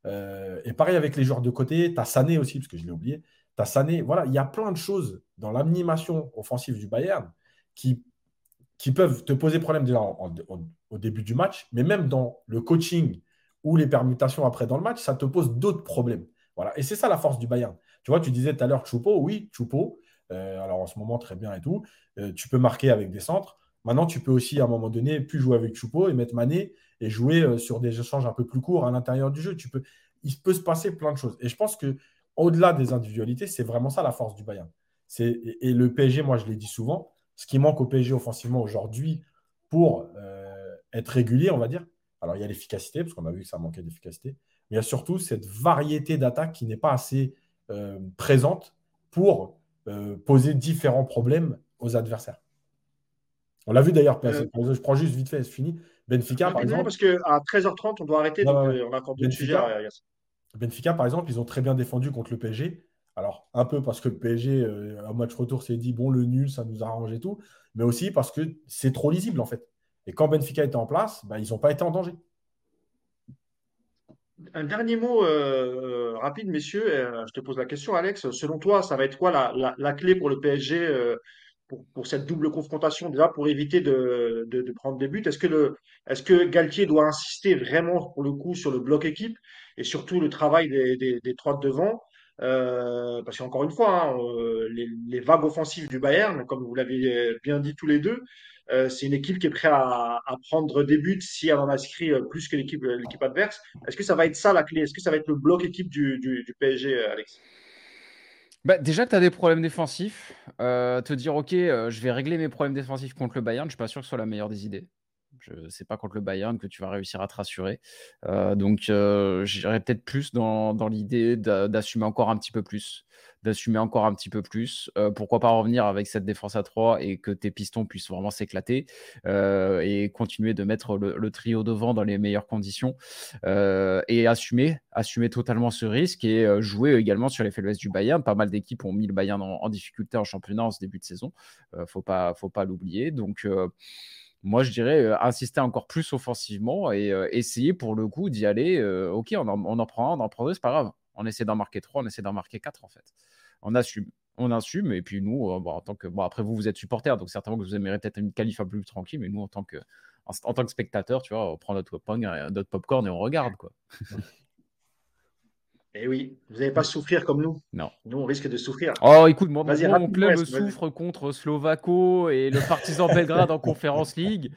Speaker 4: Euh, et pareil avec les joueurs de côté, tu as Sané aussi parce que je l'ai oublié. Tu Sané, voilà, il y a plein de choses dans l'animation offensive du Bayern qui peuvent te poser problème déjà au début du match, mais même dans le coaching ou les permutations après dans le match, ça te pose d'autres problèmes. Voilà. Et c'est ça la force du Bayern. Tu vois, tu disais tout à l'heure Choupo, oui, Choupo, euh, alors en ce moment très bien et tout, Euh, tu peux marquer avec des centres. Maintenant, tu peux aussi à un moment donné plus jouer avec Choupo et mettre Mané et jouer euh, sur des échanges un peu plus courts à l'intérieur du jeu. Tu peux, il peut se passer plein de choses. Et je pense que au-delà des individualités, c'est vraiment ça la force du Bayern. Et, et le PSG, moi je l'ai dit souvent, ce qui manque au PSG offensivement aujourd'hui pour être régulier, on va dire. Alors il y a l'efficacité, parce qu'on a vu que ça manquait d'efficacité, mais il y a surtout cette variété d'attaques qui n'est pas assez euh, présente pour euh, poser différents problèmes aux adversaires. On l'a vu d'ailleurs,
Speaker 2: Euh,
Speaker 4: je prends juste vite fait, c'est fini. Benfica, par
Speaker 2: rapidement,
Speaker 4: exemple,
Speaker 2: parce qu'à 13h30, on doit arrêter, donc on a encore d'autres sujets.
Speaker 4: Benfica,
Speaker 2: à- Yass.
Speaker 4: Benfica, par exemple, ils ont très bien défendu contre le PSG. Alors, un peu parce que le PSG, au match retour, s'est dit, bon, le nul, ça nous arrange et tout, mais aussi parce que c'est trop lisible, en fait. Et quand Benfica était en place, bah, ils n'ont pas été en danger.
Speaker 2: Un dernier mot euh, euh, rapide, messieurs. euh, je te pose la question, Alex. Selon toi, ça va être quoi la, la- clé pour le PSG pour, cette double confrontation, déjà pour éviter de, de- prendre des buts? Est-ce que le, est-ce que Galtier doit insister vraiment pour le coup sur le bloc équipe et surtout le travail des, des, des trois de devant? Euh, parce qu'encore une fois, hein, euh, les, vagues offensives du Bayern, comme vous l'avez bien dit tous les deux, euh, c'est une équipe qui est prête à, prendre des buts si elle en inscrit euh, plus que l'équipe adverse. Est-ce que ça va être ça la clé? Est-ce que ça va être le bloc équipe du, PSG, Alex?
Speaker 3: Bah, déjà que tu as des problèmes défensifs, te dire, ok, je vais régler mes problèmes défensifs contre le Bayern, je suis pas sûr que ce soit la meilleure des idées. Je sais pas contre le Bayern que tu vas réussir à te rassurer. Euh, donc, euh, j'irais peut-être plus dans, dans l'idée d'assumer encore un petit peu plus d'assumer encore un petit peu plus. Euh, pourquoi pas revenir avec cette défense à 3 et que tes pistons puissent vraiment s'éclater euh, et continuer de mettre le, trio devant dans les meilleures conditions et assumer, assumer totalement ce risque et jouer également sur les faiblesses du Bayern. Pas mal d'équipes ont mis le Bayern en, difficulté en championnat en ce début de saison. faut pas, faut pas l'oublier. Donc moi, je dirais insister encore plus offensivement et essayer pour le coup d'y aller. ok, on en, prend un, on en prend deux, c'est pas grave. On essaie d'en marquer trois, on essaie d'en marquer quatre en fait on assume. On assume, et puis nous, euh, en tant que. Bon, après, vous, vous êtes supporter, donc certainement que vous aimeriez peut-être une qualif plus tranquille, mais nous, en tant que, en, tant que spectateur, tu vois, on prend notre popcorn, euh, notre popcorn et on regarde, quoi.
Speaker 2: Eh oui, vous n'allez pas souffrir comme nous.
Speaker 3: Non.
Speaker 2: Nous, on risque de souffrir.
Speaker 3: Oh, écoute, mon, mon club souffre contre Slovako et le Partizan (laughs) Belgrade en Conférence League.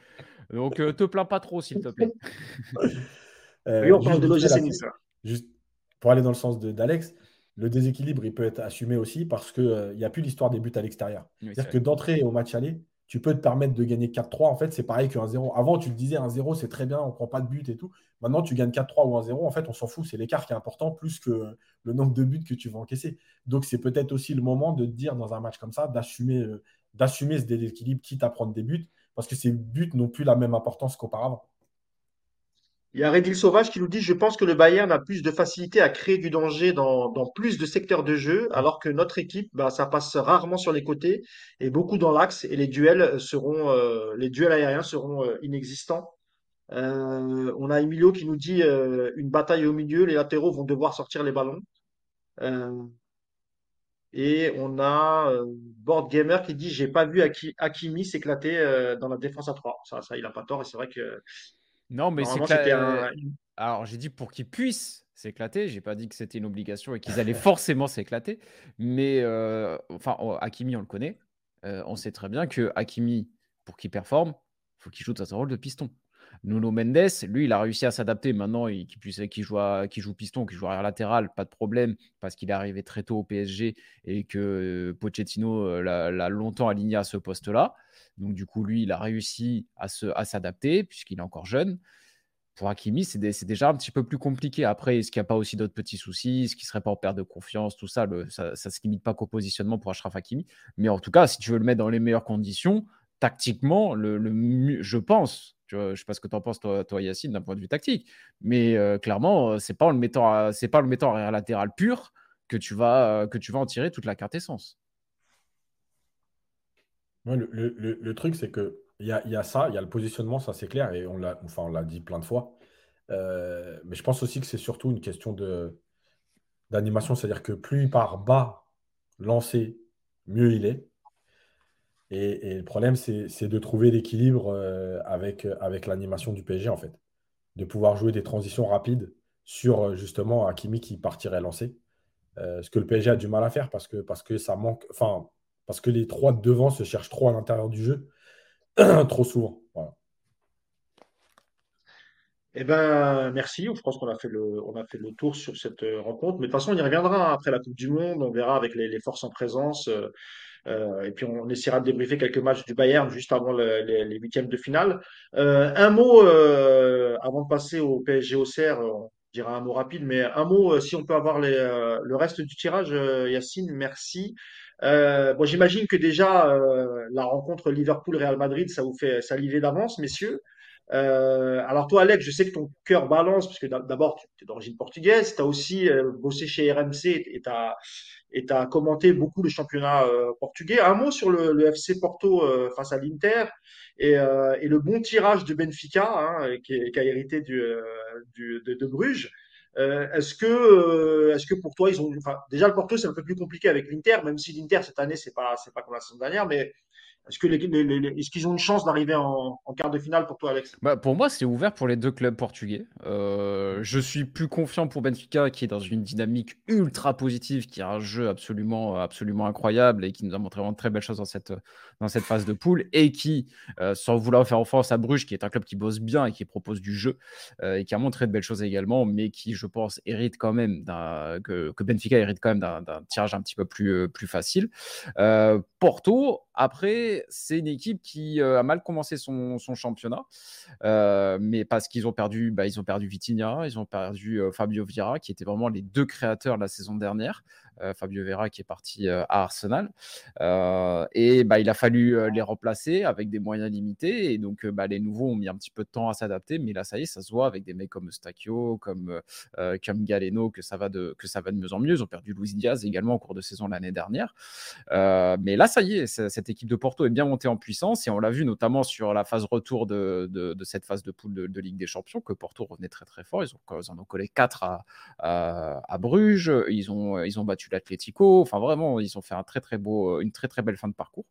Speaker 3: Donc, euh, te plains pas trop, s'il te plaît. (laughs)
Speaker 2: oui, on parle de l'OGC Nice.
Speaker 4: Juste pour aller dans le sens d'Alex, le déséquilibre, il peut être assumé aussi parce qu'il euh, n'y a plus l'histoire des buts à l'extérieur. C'est-à-dire que d'entrer au match aller, tu peux te permettre de gagner 4-3. En fait, c'est pareil qu'un 0. Avant, tu le disais, un 0, c'est très bien, on ne prend pas de but et tout. Maintenant, tu gagnes 4-3 ou un 0. En fait, on s'en fout. C'est l'écart qui est important plus que le nombre de buts que tu vas encaisser. Donc, c'est peut-être aussi le moment de te dire dans un match comme ça, d'assumer, euh, d'assumer ce déséquilibre, quitte à prendre des buts, parce que ces buts n'ont plus la même importance qu'auparavant.
Speaker 2: Il y a Redil Sauvage qui nous dit, je pense que le Bayern a plus de facilité à créer du danger dans, plus de secteurs de jeu, alors que notre équipe, bah, ça passe rarement sur les côtés et beaucoup dans l'axe et les duels seront, euh, les duels aériens seront euh, inexistants. Euh, on a Emilio qui nous dit une bataille au milieu, les latéraux vont devoir sortir les ballons. et on a Board Gamer qui dit j'ai pas vu Hakimi s'éclater dans la défense à 3. Ça, ça il a pas tort et c'est vrai que
Speaker 3: non, mais c'est un... Alors, j'ai dit pour qu'ils puissent s'éclater. J'ai pas dit que c'était une obligation et qu'ils allaient (laughs) forcément s'éclater. Mais euh, enfin, oh, Hakimi, on le connaît. Euh, on sait très bien que Hakimi, pour qu'il performe, il faut qu'il joue dans un rôle de piston. Nuno Mendes, lui, il a réussi à s'adapter. Maintenant, il, qu'il joue, joue piston, qu'il joue arrière latéral, pas de problème, parce qu'il est arrivé très tôt au PSG et que Pochettino euh, l'a longtemps aligné à ce poste-là. Donc, du coup, lui, il a réussi à s'adapter, puisqu'il est encore jeune. Pour Hakimi, c'est déjà un petit peu plus compliqué. Après, est-ce qu'il n'y a pas aussi d'autres petits soucis? Est-ce qu'il ne serait pas en perte de confiance? Tout ça, ça ne se limite pas qu'au positionnement pour Ashraf Hakimi. Mais en tout cas, si tu veux le mettre dans les meilleures conditions, tactiquement, le, je pense, je ne sais pas ce que tu en penses, toi, toi Yacine, d'un point de vue tactique, mais euh, clairement, euh, ce n'est pas, en le mettant c'est le mettant arrière latéral pur que tu, vas, euh, que tu vas en tirer toute la carte essence.
Speaker 4: le, le, truc, c'est que il y a, y a, ça, il y a le positionnement, ça c'est clair, et on l'a enfin, dit plein de fois. mais je pense aussi que c'est surtout une question de, d'animation, c'est-à-dire que plus il part bas, lancé, mieux il est. Et, le problème, c'est de trouver l'équilibre euh, avec, euh, avec l'animation du PSG, en fait. De pouvoir jouer des transitions rapides sur euh, justement Hakimi qui partirait lancer. ce que le PSG a du mal à faire parce que, parce que ça manque. Enfin, parce que les trois devant se cherchent trop à l'intérieur du jeu, (clears throat) trop souvent.
Speaker 2: Eh ben, merci. Je pense qu'on a fait le, on a fait le tour sur cette rencontre. Mais de toute façon, on y reviendra après la Coupe du Monde. On verra avec les, forces en présence. Euh, et puis on, essaiera de débriefer quelques matchs du Bayern juste avant les, huitièmes de finale. Euh, un mot euh, avant de passer au PSG au CR, on dira un mot rapide, mais un mot si on peut avoir le reste du tirage, Yacine, merci. bon, j'imagine que déjà la rencontre Liverpool-Real Madrid, ça vous fait saliver d'avance, messieurs. Alors toi, Alex, je sais que ton cœur balance, parce que d'abord, tu es d'origine portugaise, tu as aussi bossé chez RMC et tu as, commenté beaucoup le championnat euh, portugais. Un mot sur le, FC Porto euh, face à l'Inter et, euh, et, le bon tirage de Benfica hein, qui, qui, a hérité du, du de, de, Bruges. est-ce que, est-ce que pour toi ils ont, déjà le Porto c'est un peu plus compliqué avec l'Inter, même si l'Inter cette année c'est pas, c'est pas comme la saison dernière, mais est-ce qu'ils ont une chance d'arriver en, quart de finale pour toi, Alex?
Speaker 3: Bah, Pour moi, c'est ouvert pour les deux clubs portugais. Euh, je suis plus confiant pour Benfica, qui est dans une dynamique ultra positive, qui a un jeu absolument, absolument incroyable et qui nous a montré vraiment de très belles choses dans cette, dans cette phase de poule, et qui, euh, sans vouloir faire offense à Bruges, qui est un club qui bosse bien et qui propose du jeu, euh, et qui a montré de belles choses également, mais qui, je pense, hérite quand même que, que, Benfica hérite quand même d'un, tirage un petit peu plus, plus facile. Porto, après c'est une équipe qui a mal commencé son, championnat, mais parce qu'ils ont perdu, bah, ils ont perdu Vitinha, ils ont perdu Fabio Vieira, qui étaient vraiment les deux créateurs de la saison dernière. Euh, Fabio Vera qui est parti euh, à Arsenal. Euh, et bah, il a fallu les remplacer avec des moyens limités. Et donc, bah, les nouveaux ont mis un petit peu de temps à s'adapter. Mais là, ça y est, ça se voit avec des mecs comme Stakio, comme, comme Galeno, que ça, va de, que ça va de mieux en mieux. Ils ont perdu Luis Diaz également au cours de saison l'année dernière. mais là, ça y est, cette équipe de Porto est bien montée en puissance. Et on l'a vu notamment sur la phase retour de, de, cette phase de poule de, Ligue des Champions, que Porto revenait très très fort. Ils, ont, en ont collé 4 à, à, à Bruges. Ils ont, ils ont battu l'Atlético. Enfin, vraiment, ils ont fait un très, très beau, euh, une très, très belle fin de parcours.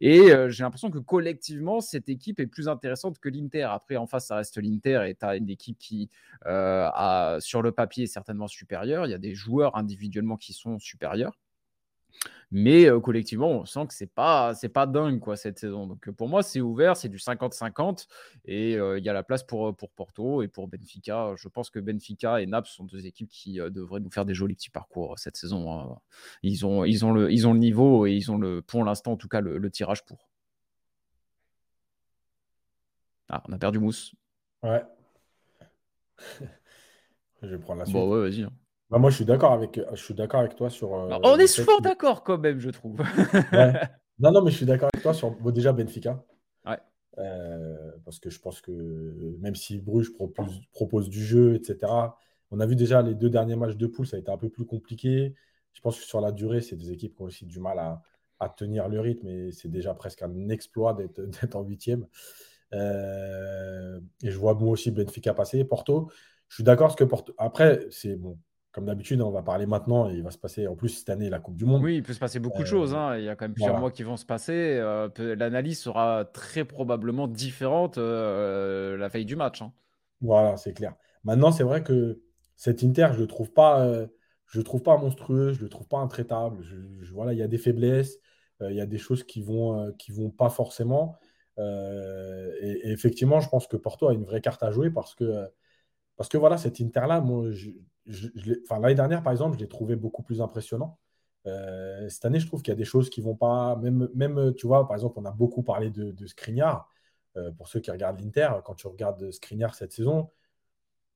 Speaker 3: Et euh, j'ai l'impression que collectivement, cette équipe est plus intéressante que l'Inter. Après, en face, ça reste l'Inter et tu as une équipe qui, euh, a, sur le papier, est certainement supérieure. Il y a des joueurs individuellement qui sont supérieurs. Mais collectivement, on sent que c'est pas c'est pas dingue quoi cette saison. Donc pour moi, c'est ouvert, c'est du 50-50 et il y a la place pour pour Porto et pour Benfica. Je pense que Benfica et Naples sont deux équipes qui devraient nous faire des jolis petits parcours cette saison. Hein. Ils ont ils ont le ils ont le niveau et ils ont le pour l'instant en tout cas le, tirage pour. Ah, on a perdu Mousse.
Speaker 4: Ouais. (laughs) Je vais prendre la suite.
Speaker 3: Bon, ouais, vas-y. Hein.
Speaker 4: Bah, moi, je suis d'accord avec, je suis d'accord avec toi sur.
Speaker 3: Euh, on est souvent d'accord quand même, je trouve. (laughs)
Speaker 4: Non, non, mais je suis d'accord avec toi sur déjà Benfica.
Speaker 3: Ouais.
Speaker 4: Euh, parce que je pense que même si Bruges propose, propose, du jeu, etc., on a vu déjà les deux derniers matchs de poule, ça a été un peu plus compliqué. Je pense que sur la durée, c'est des équipes qui ont aussi du mal à, à tenir le rythme et c'est déjà presque un exploit d'être (laughs) en huitième. Euh, et je vois moi aussi Benfica passer. Porto, je suis d'accord parce que Porto. Après, c'est bon comme d'habitude, on va parler maintenant et il va se passer en plus cette année la Coupe du Monde.
Speaker 3: Oui, il peut se passer beaucoup de choses. Euh, hein. Il y a quand même plusieurs mois qui vont se passer. Euh, l'analyse sera très probablement différente euh, la veille du match. Hein.
Speaker 4: Voilà, c'est clair. Maintenant, c'est vrai que cet Inter, je ne le trouve pas, je le trouve pas monstrueux, je ne le trouve pas intraitable. Je, voilà, il y a des faiblesses, il y a des choses qui vont, qui vont pas forcément. Et, effectivement, je pense que Porto a une vraie carte à jouer parce que, parce que voilà, cet Inter-là, moi, je, l'année dernière, par exemple, je l'ai trouvé beaucoup plus impressionnant. Euh, cette année, je trouve qu'il y a des choses qui vont pas. Même, tu vois, par exemple, on a beaucoup parlé de, de. Euh, pour ceux qui regardent l'Inter, quand tu regardes Skriniar cette saison,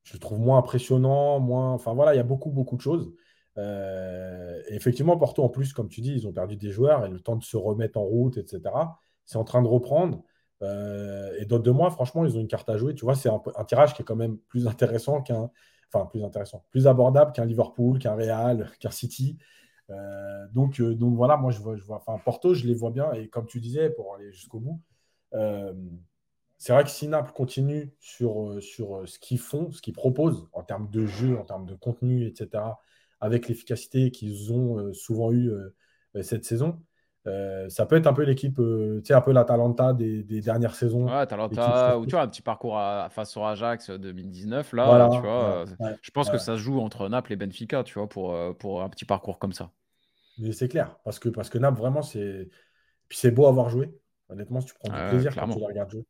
Speaker 4: je le trouve moins impressionnant, moins. Enfin voilà, il y a beaucoup, beaucoup de choses. Euh, et effectivement, Porto, en plus, comme tu dis, ils ont perdu des joueurs et le temps de se remettre en route, etc. C'est en train de reprendre. et d'autres de moi, franchement, ils ont une carte à jouer. Tu vois, c'est un, tirage qui est quand même plus intéressant qu'un enfin plus intéressant, plus abordable qu'un Liverpool, qu'un Real, qu'un City. Euh, donc, euh, donc voilà, moi je vois, je vois, enfin Porto, je les vois bien et comme tu disais, pour aller jusqu'au bout, euh, c'est vrai que si Naples continue sur, sur ce qu'ils font, ce qu'ils proposent en termes de jeu, en termes de contenu, etc., avec l'efficacité qu'ils ont souvent eu cette saison, euh, ça peut être un peu l'équipe, euh, tu sais, un peu l'Atalanta des, des dernières saisons.
Speaker 3: Ouais, Atalanta, ou tu vois, un petit parcours à, face au Ajax 2019, là, tu vois. Euh, je pense que ça se joue entre Naples et Benfica, tu vois, pour, pour un petit parcours comme ça.
Speaker 4: Mais c'est clair, parce que, parce que Naples, vraiment, c'est. Puis c'est beau à voir jouer. Honnêtement, si tu prends du plaisir quand tu les regardes jouer.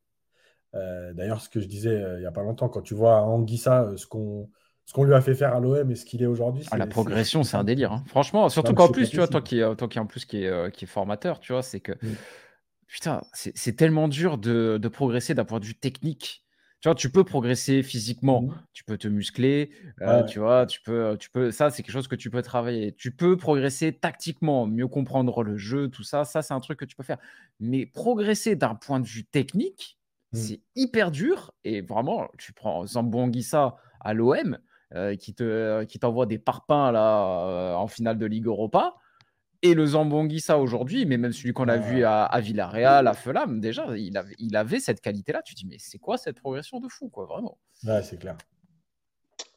Speaker 4: D'ailleurs, ce que je disais il n'y a pas longtemps, quand tu vois Anguissa, ce qu'on ce qu'on lui a fait faire à l'OM et ce qu'il est aujourd'hui.
Speaker 3: Ah, la progression, c'est un délire. Hein. Franchement, surtout qu'en plus, tu vois, toi qui, toi qui en plus qui est, euh, qui est formateur, tu vois, c'est que mm. putain, c'est tellement dur de, de progresser d'un point de vue technique. Tu vois, tu peux progresser physiquement, mm. tu peux te muscler, euh, tu vois, tu peux, tu peux, ça c'est quelque chose que tu peux travailler. Tu peux progresser tactiquement, mieux comprendre le jeu, tout ça, ça c'est un truc que tu peux faire. Mais progresser d'un point de vue technique, mm. c'est hyper dur. Et vraiment, tu prends Zambo Anguissa à l'OM, qui te qui t'envoie des parpaings là euh, en finale de Ligue Europa. Et le Zambonguissa aujourd'hui, mais même celui qu'on a vu à, Villarreal, à Fulham, déjà, il avait, il avait cette qualité-là. Tu te dis, mais c'est quoi cette progression de fou, quoi, vraiment?
Speaker 4: Ouais, c'est clair.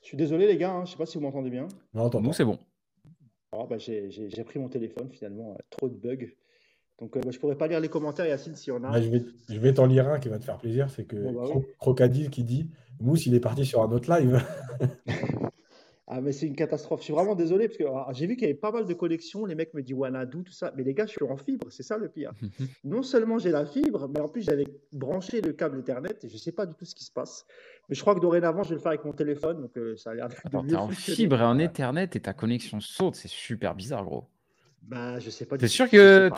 Speaker 2: Je suis désolé, les gars, hein, je sais pas si vous m'entendez bien.
Speaker 3: Non, Nous, c'est bon.
Speaker 2: Ah, bah, j'ai pris mon téléphone, finalement, euh, trop de bugs. Donc, je je pourrais pas lire les commentaires, Yacine, si on a.
Speaker 4: je vais, je vais t'en lire un qui va te faire plaisir. C'est que bah Crocadile qui dit Mousse, il est parti sur un autre live. (laughs)
Speaker 2: ah, mais c'est une catastrophe. Je suis vraiment désolé parce que ah, j'ai vu qu'il y avait pas mal de connexions. Les mecs me disent Wanadu, tout ça. Mais les gars, je suis en fibre. C'est ça le pire. (laughs) non seulement j'ai la fibre, mais en plus, j'avais branché le câble Ethernet et je sais pas du tout ce qui se passe. Mais je crois que dorénavant, je vais le faire avec mon téléphone. Donc, euh, ça a l'air
Speaker 3: d'être. en fibre et en Ethernet et ta connexion saute. C'est super bizarre, gros.
Speaker 2: Bah, je sais pas.
Speaker 3: T'es sûr que,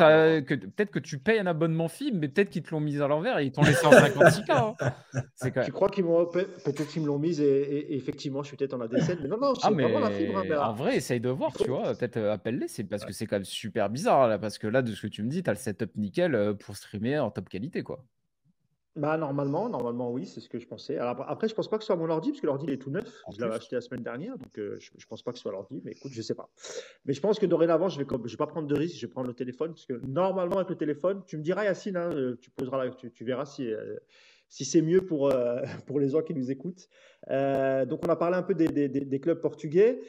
Speaker 3: que peut-être que tu payes un abonnement FIB, mais peut-être qu'ils te l'ont mis à l'envers et ils t'ont laissé en 56K. Hein.
Speaker 2: Tu crois qu'ils m'ont peut-être qu'ils me l'ont mise et, effectivement je suis peut-être en ADSL, mais non non, c'est ah, vraiment la fibre. Hein,
Speaker 3: en vrai, essaye de voir, tu vois, peut-être euh, appelle-les, c'est parce que c'est quand même super bizarre là, parce que là de ce que tu me dis, t'as le setup nickel euh, pour streamer en top qualité quoi.
Speaker 2: Bah, normalement, normalement, oui, c'est ce que je pensais. Alors, après, je pense pas que ce soit mon ordi, parce que l'ordi, il est tout neuf. je l'avais acheté la semaine dernière, donc euh, je, ne pense pas que ce soit l'ordi, mais écoute, je sais pas. Mais je pense que dorénavant, je vais, je vais pas prendre de risque, je vais prendre le téléphone, parce que normalement, avec le téléphone, tu me diras, Yacine, hein, euh, tu, poseras tu, verras si, euh, si c'est mieux pour, (laughs) pour les gens qui nous écoutent. donc, on a parlé un peu des, des, clubs portugais.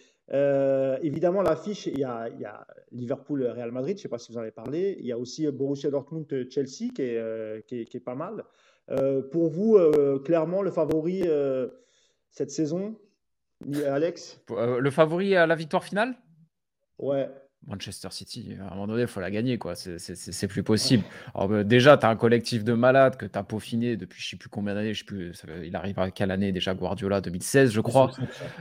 Speaker 2: évidemment, l'affiche, il y a, il y a Liverpool-Real Madrid, je ne sais pas si vous en avez parlé. Il y a aussi Borussia Dortmund-Chelsea qui est, qui, est, qui est pas mal. Euh, pour vous, euh, clairement, le favori euh, cette saison, Alex?
Speaker 3: Le favori à la victoire finale?
Speaker 2: Ouais.
Speaker 3: Manchester City, à un moment donné, il faut la gagner, quoi. C'est plus possible. Alors, bah, déjà, tu as un collectif de malades que tu as peaufiné depuis je ne sais plus combien d'années. Je sais plus, il arrive à quelle année déjà Guardiola? 2016, je crois.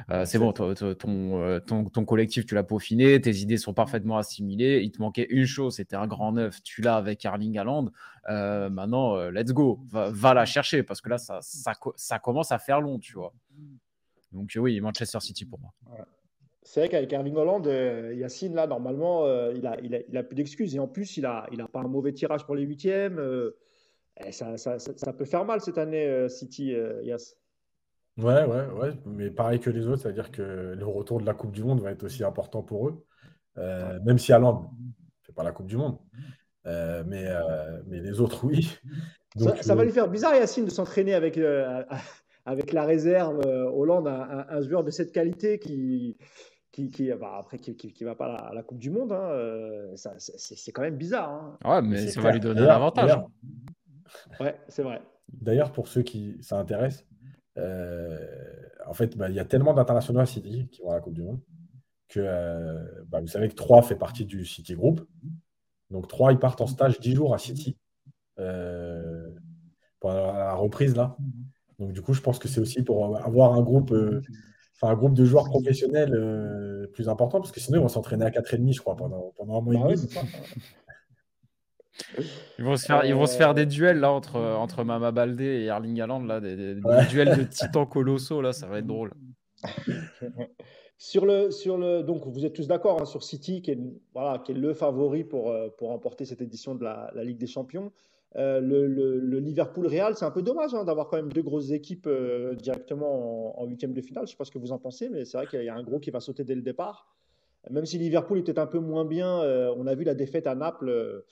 Speaker 3: Euh, c'est bon, ton, euh, ton, ton, collectif, tu l'as peaufiné, tes idées sont parfaitement assimilées. Il te manquait une chose, c'était un grand neuf. Tu l'as avec Erling Haaland. Euh, maintenant, let's go, va, la chercher parce que là, ça, ça, ça, commence à faire long, tu vois. Donc, oui, Manchester City pour moi.
Speaker 2: C'est vrai qu'avec Erling Holland, euh, Yacine, là, normalement, euh, il, a, il, a, il, a, plus d'excuses. Et en plus, il n'a il a pas un mauvais tirage pour les huitièmes. Euh, ça, ça, ça, peut faire mal cette année, City, Yass.
Speaker 4: Ouais, ouais, ouais. Mais pareil que les autres, c'est-à-dire que le retour de la Coupe du Monde va être aussi important pour eux. même si Haaland ne fait pas la Coupe du Monde. mais, mais les autres, oui.
Speaker 2: ça, va lui faire bizarre, Yacine, de s'entraîner avec, avec la réserve Hollande, un, un, joueur de cette qualité qui qui, qui bah, après qui, qui, va pas à la, Coupe du Monde, hein, euh, c'est quand même bizarre. Hein.
Speaker 3: Ouais, mais ça va lui donner un avantage.
Speaker 2: Ouais, c'est vrai.
Speaker 4: D'ailleurs, pour ceux qui s'intéressent, euh, en fait, bah, il y a tellement d'internationaux à City qui vont à la Coupe du Monde que euh, bah, vous savez que 3 fait partie du City Group. Donc 3, ils partent en stage 10 jours à City pendant la reprise là. Donc du coup, je pense que c'est aussi pour avoir un groupe un groupe de joueurs professionnels euh, plus important, parce que sinon, ils vont s'entraîner à 4,5, je crois, pendant, pendant un mois et bah demi. (laughs)
Speaker 3: Ils vont, se faire, ils vont se faire des duels là entre, entre Mama Baldé et Erling Haaland, là, des, duels de (laughs) titans colossaux, là, ça va être drôle. (laughs)
Speaker 2: sur le, sur le, donc vous êtes tous d'accord hein, sur City, qui est, voilà, qui est le favori pour, euh, pour remporter cette édition de la, la Ligue des Champions. Euh, le, Liverpool-Real, c'est un peu dommage hein, d'avoir quand même deux grosses équipes euh, directement en huitième de finale. Je ne sais pas ce que vous en pensez, mais c'est vrai qu'il y a un gros qui va sauter dès le départ. Même si Liverpool était un peu moins bien, euh, on a vu la défaite à Naples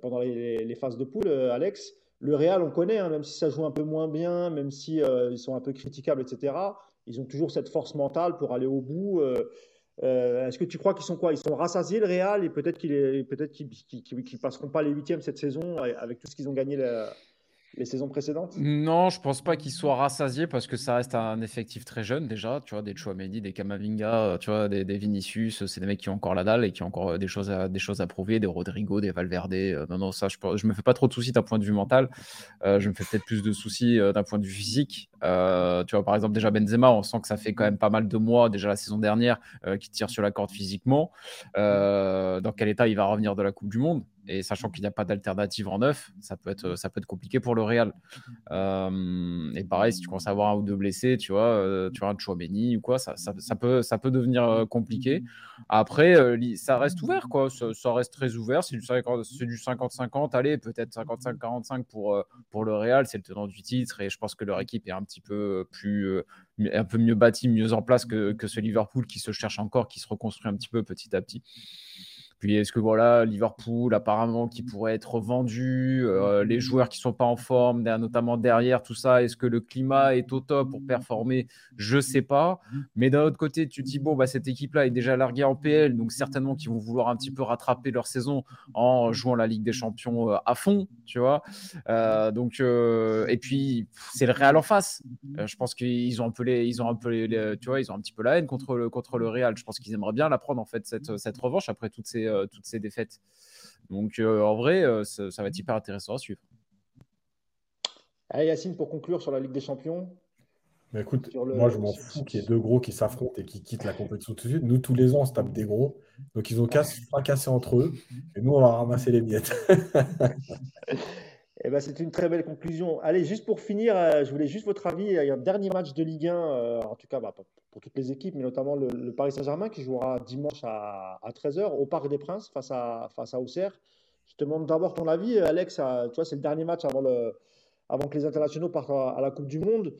Speaker 2: pendant les, phases de poule, Alex. Le Real, on connaît, hein, même si ça joue un peu moins bien, même si ils sont un peu critiquables, etc. Ils ont toujours cette force mentale pour aller au bout. Euh, est-ce que tu crois qu'ils sont quoi? Ils sont rassasiés le Real et peut-être qu'ils peut qu passeront pas les huitièmes cette saison avec tout ce qu'ils ont gagné les saisons précédentes?
Speaker 3: Non, je pense pas qu'ils soient rassasiés parce que ça reste un effectif très jeune déjà. Tu vois, des Chouameni, des Kamavinga, euh, tu vois, des, Vinicius, c'est des mecs qui ont encore la dalle et qui ont encore euh, des choses à, prouver, des Rodrigo, des Valverde. Non, non, ça, je, je me fais pas trop de soucis d'un point de vue mental. je me fais peut-être plus de soucis d'un point de vue physique. Euh, tu vois, par exemple, déjà Benzema, on sent que ça fait quand même pas mal de mois, déjà la saison dernière, euh, qui tire sur la corde physiquement. Euh, dans quel état il va revenir de la Coupe du Monde? Et sachant qu'il n'y a pas d'alternative en neuf, ça peut être, ça peut être compliqué pour le Real. et pareil, si tu commences à avoir un ou deux blessés, tu vois, tu as un Chouameni ou quoi, ça, ça, ça, peut, ça peut devenir compliqué. Après, ça reste ouvert, quoi. Ça, reste très ouvert. C'est du 50-50. Allez, peut-être 55-45 pour, pour le Real. C'est le tenant du titre et je pense que leur équipe est un petit peu plus, euh, un peu mieux bâti, mieux en place que, que ce Liverpool qui se cherche encore, qui se reconstruit un petit peu petit à petit. Est-ce que voilà, Liverpool apparemment qui pourrait être vendu, euh, les joueurs qui sont pas en forme, notamment derrière tout ça, est-ce que le climat est au top pour performer? Je sais pas. Mais d'un autre côté, tu te dis bon bah cette équipe-là est déjà larguée en PL, donc certainement qu'ils vont vouloir un petit peu rattraper leur saison en jouant la Ligue des Champions euh, à fond, tu vois? Euh, donc et puis c'est le Real en face. je pense qu'ils ont un peu les, ils ont un peu les, tu vois, ils ont un petit peu la haine contre le contre le Real. Je pense qu'ils aimeraient bien la prendre en fait cette, cette revanche après toutes ces toutes ces défaites. Donc euh, en vrai, euh, ça, va être hyper intéressant à suivre.
Speaker 2: Allez, Yacine, pour conclure sur la Ligue des Champions.
Speaker 4: Mais écoute, moi je m'en fous qu'il y ait deux gros qui s'affrontent et qui quittent la compétition tout de suite. Nous, tous les ans, on se tape des gros. Donc ils ont qu'à se fracasser entre eux. Et nous, on va ramasser les miettes. (laughs)
Speaker 2: Eh ben, c'est une très belle conclusion. Allez, juste pour finir, euh, je voulais juste votre avis. Il y a un dernier match de Ligue 1, euh, en tout cas bah, pour toutes les équipes, mais notamment le, Paris Saint-Germain qui jouera dimanche à, 13h au Parc des Princes face à, face à Auxerre. Je te demande d'abord ton avis, Alex. tu vois, c'est le dernier match avant, le, avant que les internationaux partent à la Coupe du Monde.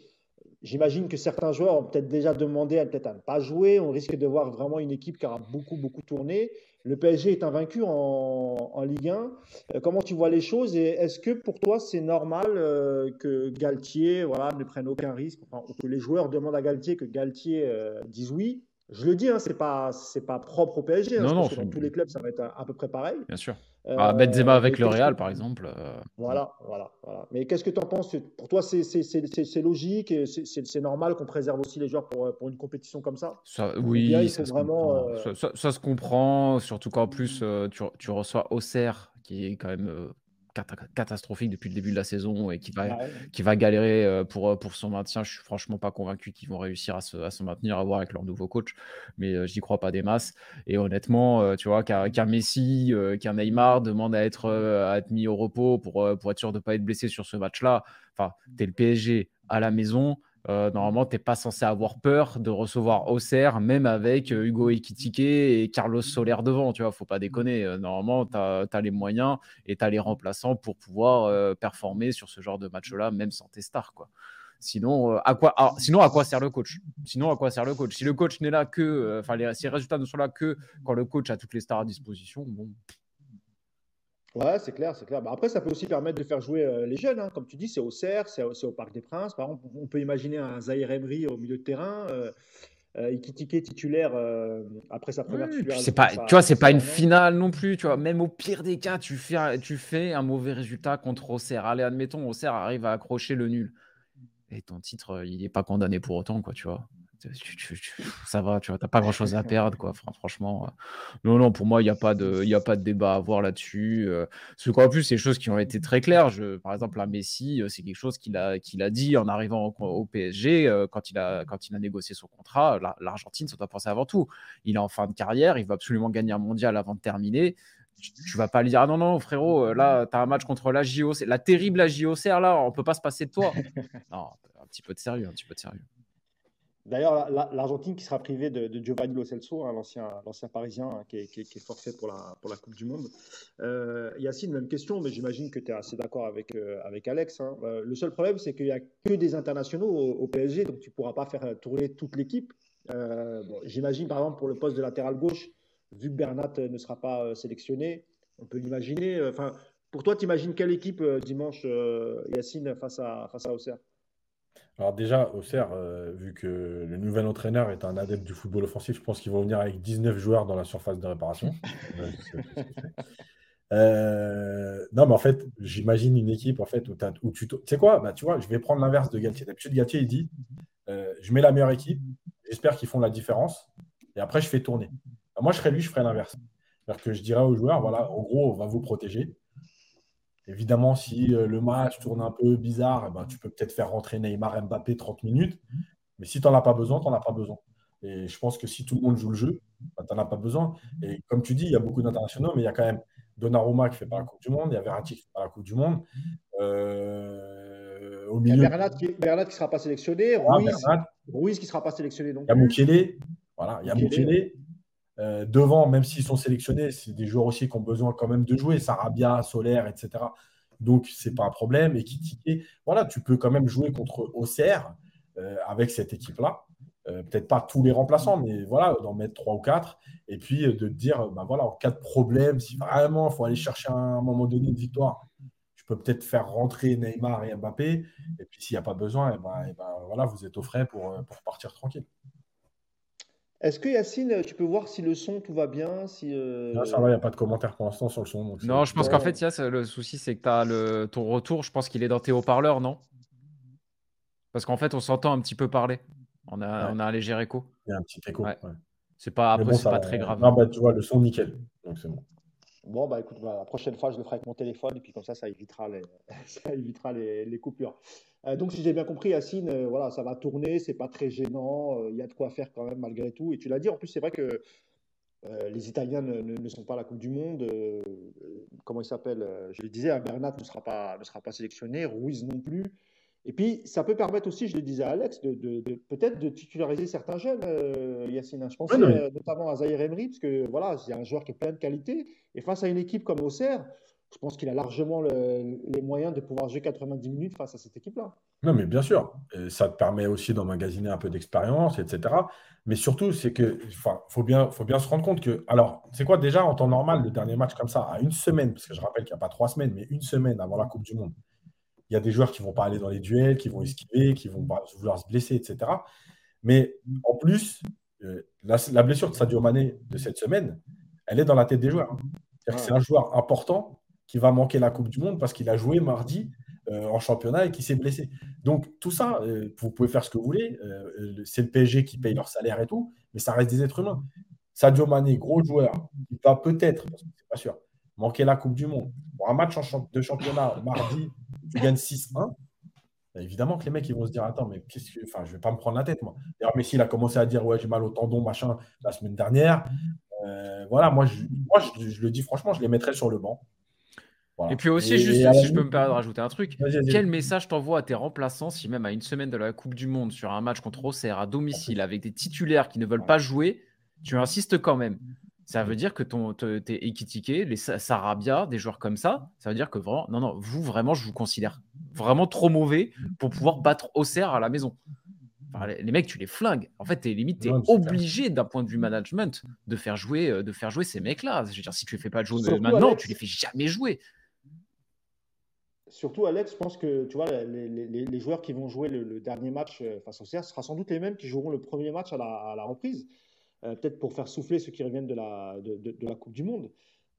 Speaker 2: J'imagine que certains joueurs ont peut-être déjà demandé à, ne pas jouer. On risque de voir vraiment une équipe qui aura beaucoup, beaucoup tourné. Le PSG est invaincu en, Ligue 1. Euh, comment tu vois les choses et est-ce que pour toi c'est normal euh, que Galtier voilà, ne prenne aucun risque, que les joueurs demandent à Galtier que Galtier euh, dise oui? Je le dis, hein, c'est pas c'est pas propre au PSG. Hein, non, non, dans tous les clubs, ça va être à, peu près pareil.
Speaker 3: Bien sûr. Euh, ah, Benzema avec le Real, par exemple. Euh,
Speaker 2: voilà, voilà, voilà. Mais qu'est-ce que tu en penses Pour toi, c'est logique et c'est normal qu'on préserve aussi les joueurs pour, pour une compétition comme ça,
Speaker 3: Oui, ça, se vraiment, euh, ça, se comprend. Surtout qu'en plus, tu, tu, reçois Auxerre, qui est quand même catastrophique depuis le début de la saison et qui va, ah qui va galérer euh, pour, euh, pour son maintien. Je suis franchement pas convaincu qu'ils vont réussir à se, à se, maintenir, à voir avec leur nouveau coach, mais euh, j'y crois pas des masses. Et honnêtement, tu vois, qu'un Messi, qu'un Neymar demande à être, à être mis au repos pour, pour être sûr de ne pas être blessé sur ce match-là, enfin, tu es le PSG à la maison. Euh, normalement, tu n'es pas censé avoir peur de recevoir Auxerre, même avec euh, Hugo Ekitike et Carlos Soler devant. Tu vois, faut pas déconner. Euh, normalement, tu as, les moyens et tu as les remplaçants pour pouvoir performer sur ce genre de match-là, même sans tes stars. Quoi. Sinon, à quoi, ah, sinon, à quoi sert le coach? Sinon, à quoi sert le coach? Si le coach n'est là que, enfin, si les résultats ne sont là que quand le coach a toutes les stars à disposition, bon,
Speaker 2: Ouais, c'est clair, c'est clair. Bah, après, ça peut aussi permettre de faire jouer euh, les jeunes. Hein. Comme tu dis, c'est au CERF, c'est au, Parc des Princes. Par exemple, on peut imaginer un Zahir Emery au milieu de terrain. Euh, euh Ikitike titulaire euh, après sa première.
Speaker 3: C'est pas, tu vois, c'est pas une finale non plus. Tu vois, même au pire des cas, tu fais, tu fais un mauvais résultat contre Auxerre. Allez, admettons, Auxerre arrive à accrocher le nul. Et ton titre, il n'est pas condamné pour autant, quoi, tu vois ça va, tu vois, pas grand chose à perdre, quoi. franchement, euh. non, non, pour moi, il n'y a, pas de, a pas de débat à avoir là-dessus. Euh. Ce qu'en plus, c'est des choses qui ont été très claires. Par exemple, à Messi, euh, c'est quelque chose qu'il a, dit en arrivant au, PSG quand, il a, négocié son contrat. L'Argentine, ça doit penser avant tout. Il est en fin de carrière, il va absolument gagner un mondial avant de terminer tu, vas pas lui dire ah non non frérot là tu as un match contre la JOC la terrible la JOC là on peut pas se passer de toi non un petit peu de sérieux un petit peu de sérieux
Speaker 2: D'ailleurs, l'Argentine qui sera privée de, Giovanni Lo Celso, hein, l'ancien parisien hein, qui, est, forfait pour la, pour la Coupe du Monde. Euh, Yacine, même question, mais j'imagine que tu es assez d'accord avec, euh, avec Alex. Hein. Euh, le seul problème, c'est qu'il n'y a que des internationaux au, PSG, donc tu ne pourras pas faire tourner toute l'équipe. Euh, j'imagine, par exemple, pour le poste de latéral gauche, vu que Bernat ne sera pas sélectionné, on peut l'imaginer. Enfin, pour toi, tu imagines quelle équipe dimanche, Yacine, face à, face à Auxerre?
Speaker 4: Alors déjà, Auxerre, euh, vu que le nouvel entraîneur est un adepte du football offensif, je pense qu'ils vont venir avec 19 joueurs dans la surface de réparation. (laughs) Euh, non, mais en fait, j'imagine une équipe en fait, où, tu... Tu sais quoi? Bah, Tu vois, je vais prendre l'inverse de Galtier. D'habitude, Galtier, il dit, euh, je mets la meilleure équipe, j'espère qu'ils font la différence, et après, je fais tourner. Bah, moi, je serais lui, je ferais l'inverse. C'est-à-dire que je dirais aux joueurs, voilà, en gros, on va vous protéger. Évidemment, si euh, le match tourne un peu bizarre, eh ben, tu peux peut-être faire rentrer Neymar Mbappé 30 minutes. Mais si tu n'en as pas besoin, tu n'en as pas besoin. Et je pense que si tout le monde joue le jeu, bah, tu n'en as pas besoin. Et comme tu dis, il y a beaucoup d'internationaux, mais il y a quand même Donnarumma qui fait pas la Coupe du Monde, il y a Verratti qui fait pas la Coupe du Monde.
Speaker 2: Euh, au milieu, il y a Bernat qui ne sera pas sélectionné, Ruiz, qui ne sera pas sélectionné.
Speaker 4: Il y a Mukele, voilà, il y a Mukele. Euh, devant, même s'ils sont sélectionnés, c'est des joueurs aussi qui ont besoin quand même de jouer. Sarabia, Solaire, etc. Donc, c'est pas un problème. Et qui voilà, tu peux quand même jouer contre Auxerre euh, avec cette équipe-là. Euh, peut-être pas tous les remplaçants, mais voilà, d'en mettre trois ou quatre. Et puis de te dire, ben voilà, en cas de problème, si vraiment il faut aller chercher à un moment donné une victoire, tu peux peut-être faire rentrer Neymar et Mbappé. Et puis s'il n'y a pas besoin, et eh ben, eh ben, voilà, vous êtes au frais pour, pour partir tranquille.
Speaker 2: Est-ce que Yacine, tu peux voir si le son, tout va bien si,
Speaker 4: euh, Non, ça va, il n'y a pas de commentaire pour l'instant sur le son.
Speaker 3: non, je pense qu'en fait, Yass, le souci, c'est que tu as le... ton retour, je pense qu'il est dans tes haut-parleurs, non? Parce qu'en fait, on s'entend un petit peu parler. On a, on a un léger écho.
Speaker 4: Il y a un petit écho.
Speaker 3: C'est pas, après, c'est pas très grave.
Speaker 4: Non, bah, tu vois, le son, nickel. Donc, c'est bon.
Speaker 2: Bon, bah écoute, bah, la prochaine fois, je le ferai avec mon téléphone et puis comme ça, ça évitera les, (laughs) ça évitera les, les coupures. Euh, donc, si j'ai bien compris, Yacine, euh, voilà, ça va tourner, c'est pas très gênant, euh, il y a de quoi faire quand même malgré tout. Et tu l'as dit, en plus, c'est vrai que les Italiens ne, ne, sont pas à la Coupe du Monde. comment il s'appelle Je le disais, hein, Bernat ne sera pas, ne sera pas sélectionné, Ruiz non plus. Et puis, ça peut permettre aussi, je le disais à Alex, de, de, peut-être de titulariser certains jeunes, Yacine. Je pense notamment à Zahir Emery, parce que voilà, c'est un joueur qui a plein de qualités. Et face à une équipe comme Auxerre, je pense qu'il a largement les moyens de pouvoir jouer 90 minutes face à cette équipe-là.
Speaker 4: Non, mais bien sûr, ça te permet aussi d'emmagasiner un peu d'expérience, etc. Mais surtout, c'est que, enfin, faut bien, faut bien se rendre compte que, alors, c'est quoi déjà en temps normal le dernier match comme ça, à une semaine, parce que je rappelle qu'il n'y a pas trois semaines, mais une semaine avant la Coupe du Monde, il y a des joueurs qui vont pas aller dans les duels, qui vont esquiver, qui vont vouloir se blesser, etc. Mais en plus, euh, la, blessure de Sadio Mané de cette semaine, elle est dans la tête des joueurs. C'est un joueur important qui va manquer la Coupe du Monde parce qu'il a joué mardi euh, en championnat et qui s'est blessé. Donc tout ça, euh, vous pouvez faire ce que vous voulez. Euh, c'est le PSG qui paye leur salaire et tout, mais ça reste des êtres humains. Sadio Mané, gros joueur, il va peut-être, c'est pas sûr, manquer la Coupe du Monde. Pour un match de championnat mardi, tu gagnes 6-1. Bah, évidemment que les mecs ils vont se dire attends mais qu'est-ce que enfin je vais pas me prendre la tête moi. D'ailleurs Messi il a commencé à dire ouais j'ai mal au tendon machin la semaine dernière. voilà moi, je, je, le dis franchement je les mettrais sur le banc.
Speaker 3: Et puis aussi, juste si je peux me permettre de rajouter un truc, quel message t'envoies à tes remplaçants si même à une semaine de la Coupe du Monde sur un match contre Auxerre à domicile avec des titulaires qui ne veulent pas jouer, tu insistes quand même. Ça veut dire que ton, t'es équitiqué, les Sarabia, des joueurs comme ça, ça veut dire que vraiment, non, non, vous vraiment, je vous considère vraiment trop mauvais pour pouvoir battre Auxerre à la maison. les, mecs, tu les flingues. En fait, es, limite, tu es obligé d'un point de vue management de faire jouer, euh, de faire jouer ces mecs-là. Je veux dire, si tu les fais pas jouer maintenant, tu les fais jamais jouer
Speaker 2: surtout, Alex, je pense que tu vois, les, joueurs qui vont jouer le, dernier match euh, face au CR, ce sera sans doute les mêmes qui joueront le premier match à la, reprise, euh, peut-être pour faire souffler ceux qui reviennent de la, Coupe du Monde.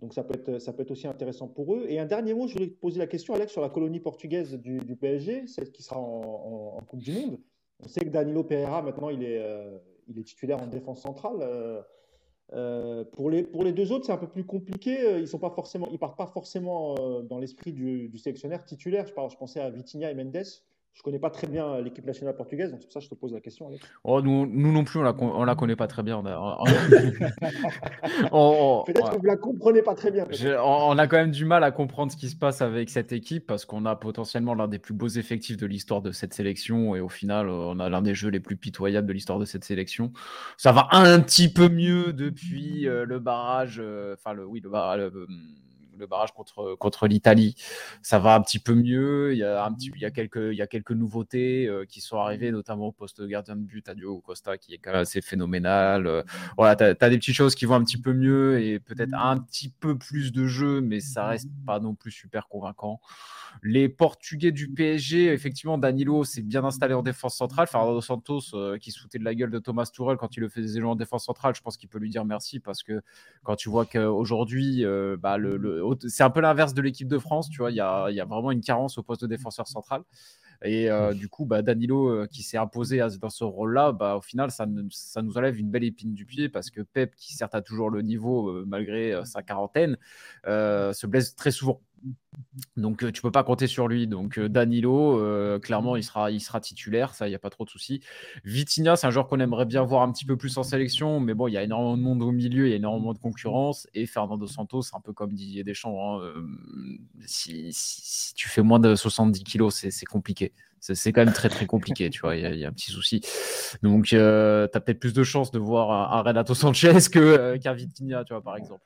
Speaker 2: Donc ça peut, être, ça peut être aussi intéressant pour eux. Et un dernier mot, je voulais poser la question, Alex, sur la colonie portugaise du, PSG, celle qui sera en, Coupe du Monde. On sait que Danilo Pereira, maintenant, il est, euh, titulaire en défense centrale. Pour, les, pour les deux autres, c'est un peu plus compliqué. Euh, ils sont pas forcément, ils partent pas forcément euh, dans l'esprit du, du, sélectionneur titulaire. Je, je pensais à Vitinha et Mendes. Je connais pas très bien l'équipe nationale portugaise, donc c'est pour ça que je te pose la question.
Speaker 3: Oh, nous, nous, non plus, on la, on la (laughs) connaît pas très bien. (laughs)
Speaker 2: Peut-être que vous la comprenez pas très bien.
Speaker 3: on a quand même du mal à comprendre ce qui se passe avec cette équipe parce qu'on a potentiellement l'un des plus beaux effectifs de l'histoire de cette sélection et au final, on a l'un des jeux les plus pitoyables de l'histoire de cette sélection. Ça va un petit peu mieux depuis euh, le barrage, euh, enfin le oui le barrage le barrage contre, contre l'Italie, ça va un petit peu mieux. Il y a, un petit, il y a, quelques, il y a quelques nouveautés euh, qui sont arrivées, notamment au poste de gardien de but à Diogo Costa, qui est quand même assez phénoménal. Euh, voilà, tu as, des petites choses qui vont un petit peu mieux et peut-être un petit peu plus de jeu, mais ça reste pas non plus super convaincant. Les Portugais du PSG, effectivement, Danilo s'est bien installé en défense centrale. Fernando Santos, euh, qui se foutait de la gueule de Thomas Tuchel quand il le faisait jouer en défense centrale, je pense qu'il peut lui dire merci parce que quand tu vois qu'aujourd'hui, euh, bah, le, c'est un peu l'inverse de l'équipe de France. Tu vois, il y a, y a, vraiment une carence au poste de défenseur central. Et euh, du coup, bah, Danilo qui s'est imposé dans ce rôle-là, bah, au final, ça, ça, nous enlève une belle épine du pied parce que Pep, qui certes a toujours le niveau malgré sa quarantaine, se blesse très souvent. Donc tu peux pas compter sur lui. Donc Danilo, clairement, il sera, titulaire, ça, il n'y a pas trop de soucis. Vitinha, c'est un joueur qu'on aimerait bien voir un petit peu plus en sélection, mais bon, il y a énormément de monde au milieu, il y a énormément de concurrence. Et Fernando Santos, un peu comme Didier Deschamps. Hein, si, tu fais moins de 70 kilos, c'est compliqué. C'est quand même très très compliqué, tu vois, il y, a un petit souci. Donc, tu as peut-être plus de chances de voir un, Renato Sanchez qu'un Vitinha, tu vois, par exemple.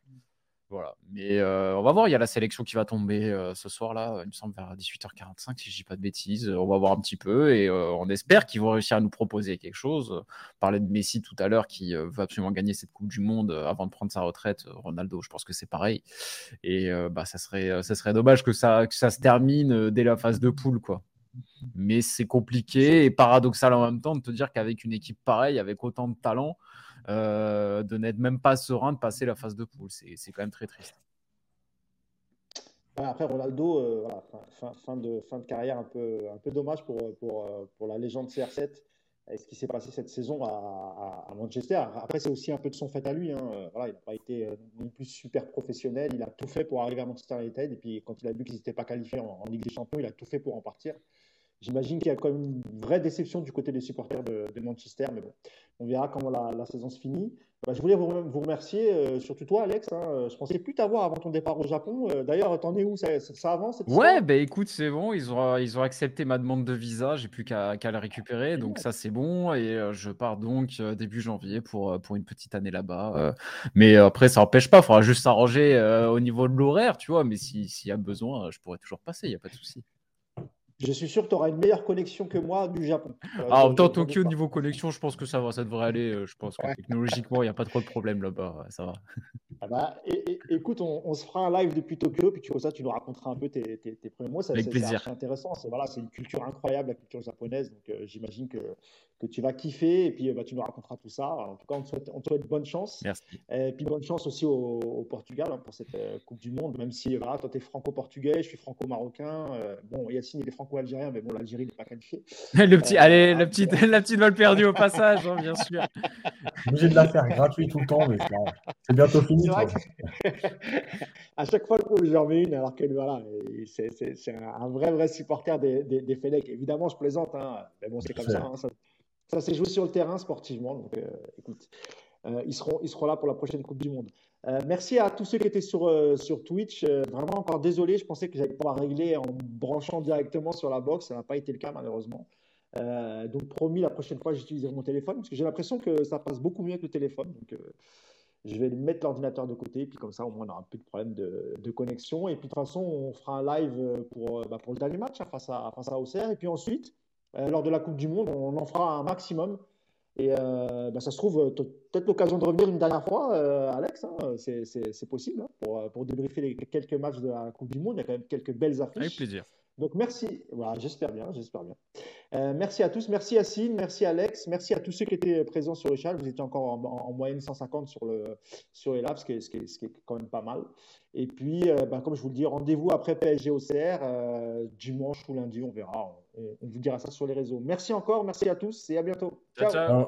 Speaker 3: Voilà. Mais euh, on va voir, il y a la sélection qui va tomber euh, ce soir-là, il me semble vers 18h45, si je dis pas de bêtises. On va voir un petit peu et euh, on espère qu'ils vont réussir à nous proposer quelque chose. Parlait de Messi tout à l'heure qui veut absolument gagner cette Coupe du Monde avant de prendre sa retraite. Ronaldo, je pense que c'est pareil. Et bah, ça, serait, ça serait dommage que ça, que ça se termine dès la phase de poule, quoi. Mais c'est compliqué et paradoxal en même temps de te dire qu'avec une équipe pareille, avec autant de talent, euh, de n'être même pas serein de passer la phase de poule. C'est quand même très triste.
Speaker 2: Après, Ronaldo, euh, fin, de, fin de carrière un peu, un peu dommage pour, pour, pour la légende CR7 et ce qui s'est passé cette saison à, Manchester. Après, c'est aussi un peu de son fait à lui. Hein. Voilà, il n'a pas été euh, non plus super professionnel. Il a tout fait pour arriver à Manchester United. Et puis, quand il a vu qu'ils n'étaient pas qualifiés en, Ligue des Champions, il a tout fait pour en partir. J'imagine qu'il y a quand même une vraie déception du côté des supporters de, Manchester, mais bon, on verra comment la, saison se finit. Bah, je voulais vous, remercier, euh, surtout toi, Alex. Hein. Je pensais plus t'avoir avant ton départ au Japon. Euh, d'ailleurs, t'en es où? Ça, avance
Speaker 3: Ouais, bah écoute, c'est bon. Ils ont, ils ont accepté ma demande de visa. J'ai plus qu'à le récupérer. Donc, ça, c'est bon. Et euh, je pars donc début janvier pour, pour une petite année là-bas. mais après, ça n'empêche pas. Il faudra juste s'arranger au niveau de l'horaire, tu vois. Mais s'il y a besoin, je pourrais toujours passer. Il n'y a pas de souci.
Speaker 2: Je suis sûr que tu auras une meilleure connexion que moi du Japon.
Speaker 3: ah, en temps Tokyo, niveau connexion, je pense que ça va, ça devrait aller. Euh, je pense que technologiquement, il n'y a pas trop de problème là-bas. Ça va.
Speaker 2: Ah bah, écoute, on, se fera un live depuis Tokyo, puis tu, ça, tu nous raconteras un peu tes, premiers mots.
Speaker 3: Avec plaisir.
Speaker 2: C'est intéressant. C'est voilà, une culture incroyable, la culture japonaise. Donc, euh, j'imagine que, que tu vas kiffer, et puis euh, bah, tu nous raconteras tout ça. En tout cas, on te souhaite, on te souhaite bonne chance.
Speaker 3: Merci.
Speaker 2: Et puis bonne chance aussi au, Portugal hein, pour cette Coupe du Monde, même si voilà, toi, tu es franco-portugais, je suis franco-marocain. bon, Yacine, il est franco-algérien, mais bon, l'Algérie n'est pas qualifié. (laughs)
Speaker 3: le petit, allez, la petite, la petite balle perdue au passage, hein, bien sûr. (laughs)
Speaker 4: Obligé de la faire gratuit tout le temps, mais c'est bientôt fini. (laughs)
Speaker 2: à chaque fois, le coup, j'en mets une, alors que voilà, c'est un vrai, vrai supporter des, des, des Évidemment, je plaisante, hein, mais bon, c'est comme ça, hein, ça. ça. s'est joué sur le terrain sportivement. Donc, euh, écoute, euh, ils, seront, ils seront là pour la prochaine Coupe du Monde. Euh, merci à tous ceux qui étaient sur, sur Twitch. vraiment, encore désolé, je pensais que j'allais pouvoir régler en branchant directement sur la box. Ça n'a pas été le cas, malheureusement. donc, promis, la prochaine fois, j'utiliserai mon téléphone parce que j'ai l'impression que ça passe beaucoup mieux que le téléphone. Donc, je vais mettre l'ordinateur de côté, puis comme ça, au moins, on n'aura plus de problème de, connexion. Et puis, de toute façon, on fera un live pour, bah, pour le dernier match hein, face, à, face à Auxerre. Et puis ensuite, euh, lors de la Coupe du Monde, on en fera un maximum. Et euh, bah, ça se trouve, peut-être l'occasion de revenir une dernière fois, euh, Alex. Hein, c'est possible hein, pour, pour débriefer les quelques matchs de la Coupe du Monde. Il y a quand même quelques belles affiches.
Speaker 3: Avec plaisir.
Speaker 2: Donc merci, voilà, j'espère bien, j'espère bien. Euh, merci à tous, merci Yacine, merci Alex, merci à tous ceux qui étaient présents sur le chat. Vous étiez encore en, moyenne 150 sur, le, sur les labs, ce qui, est, ce, qui est, quand même pas mal. Et puis, euh, bah, comme je vous le dis, rendez-vous après PSG OCR, euh, dimanche ou lundi, on verra. On, vous dira ça sur les réseaux. Merci encore, merci à tous et à bientôt.
Speaker 3: ciao. ciao.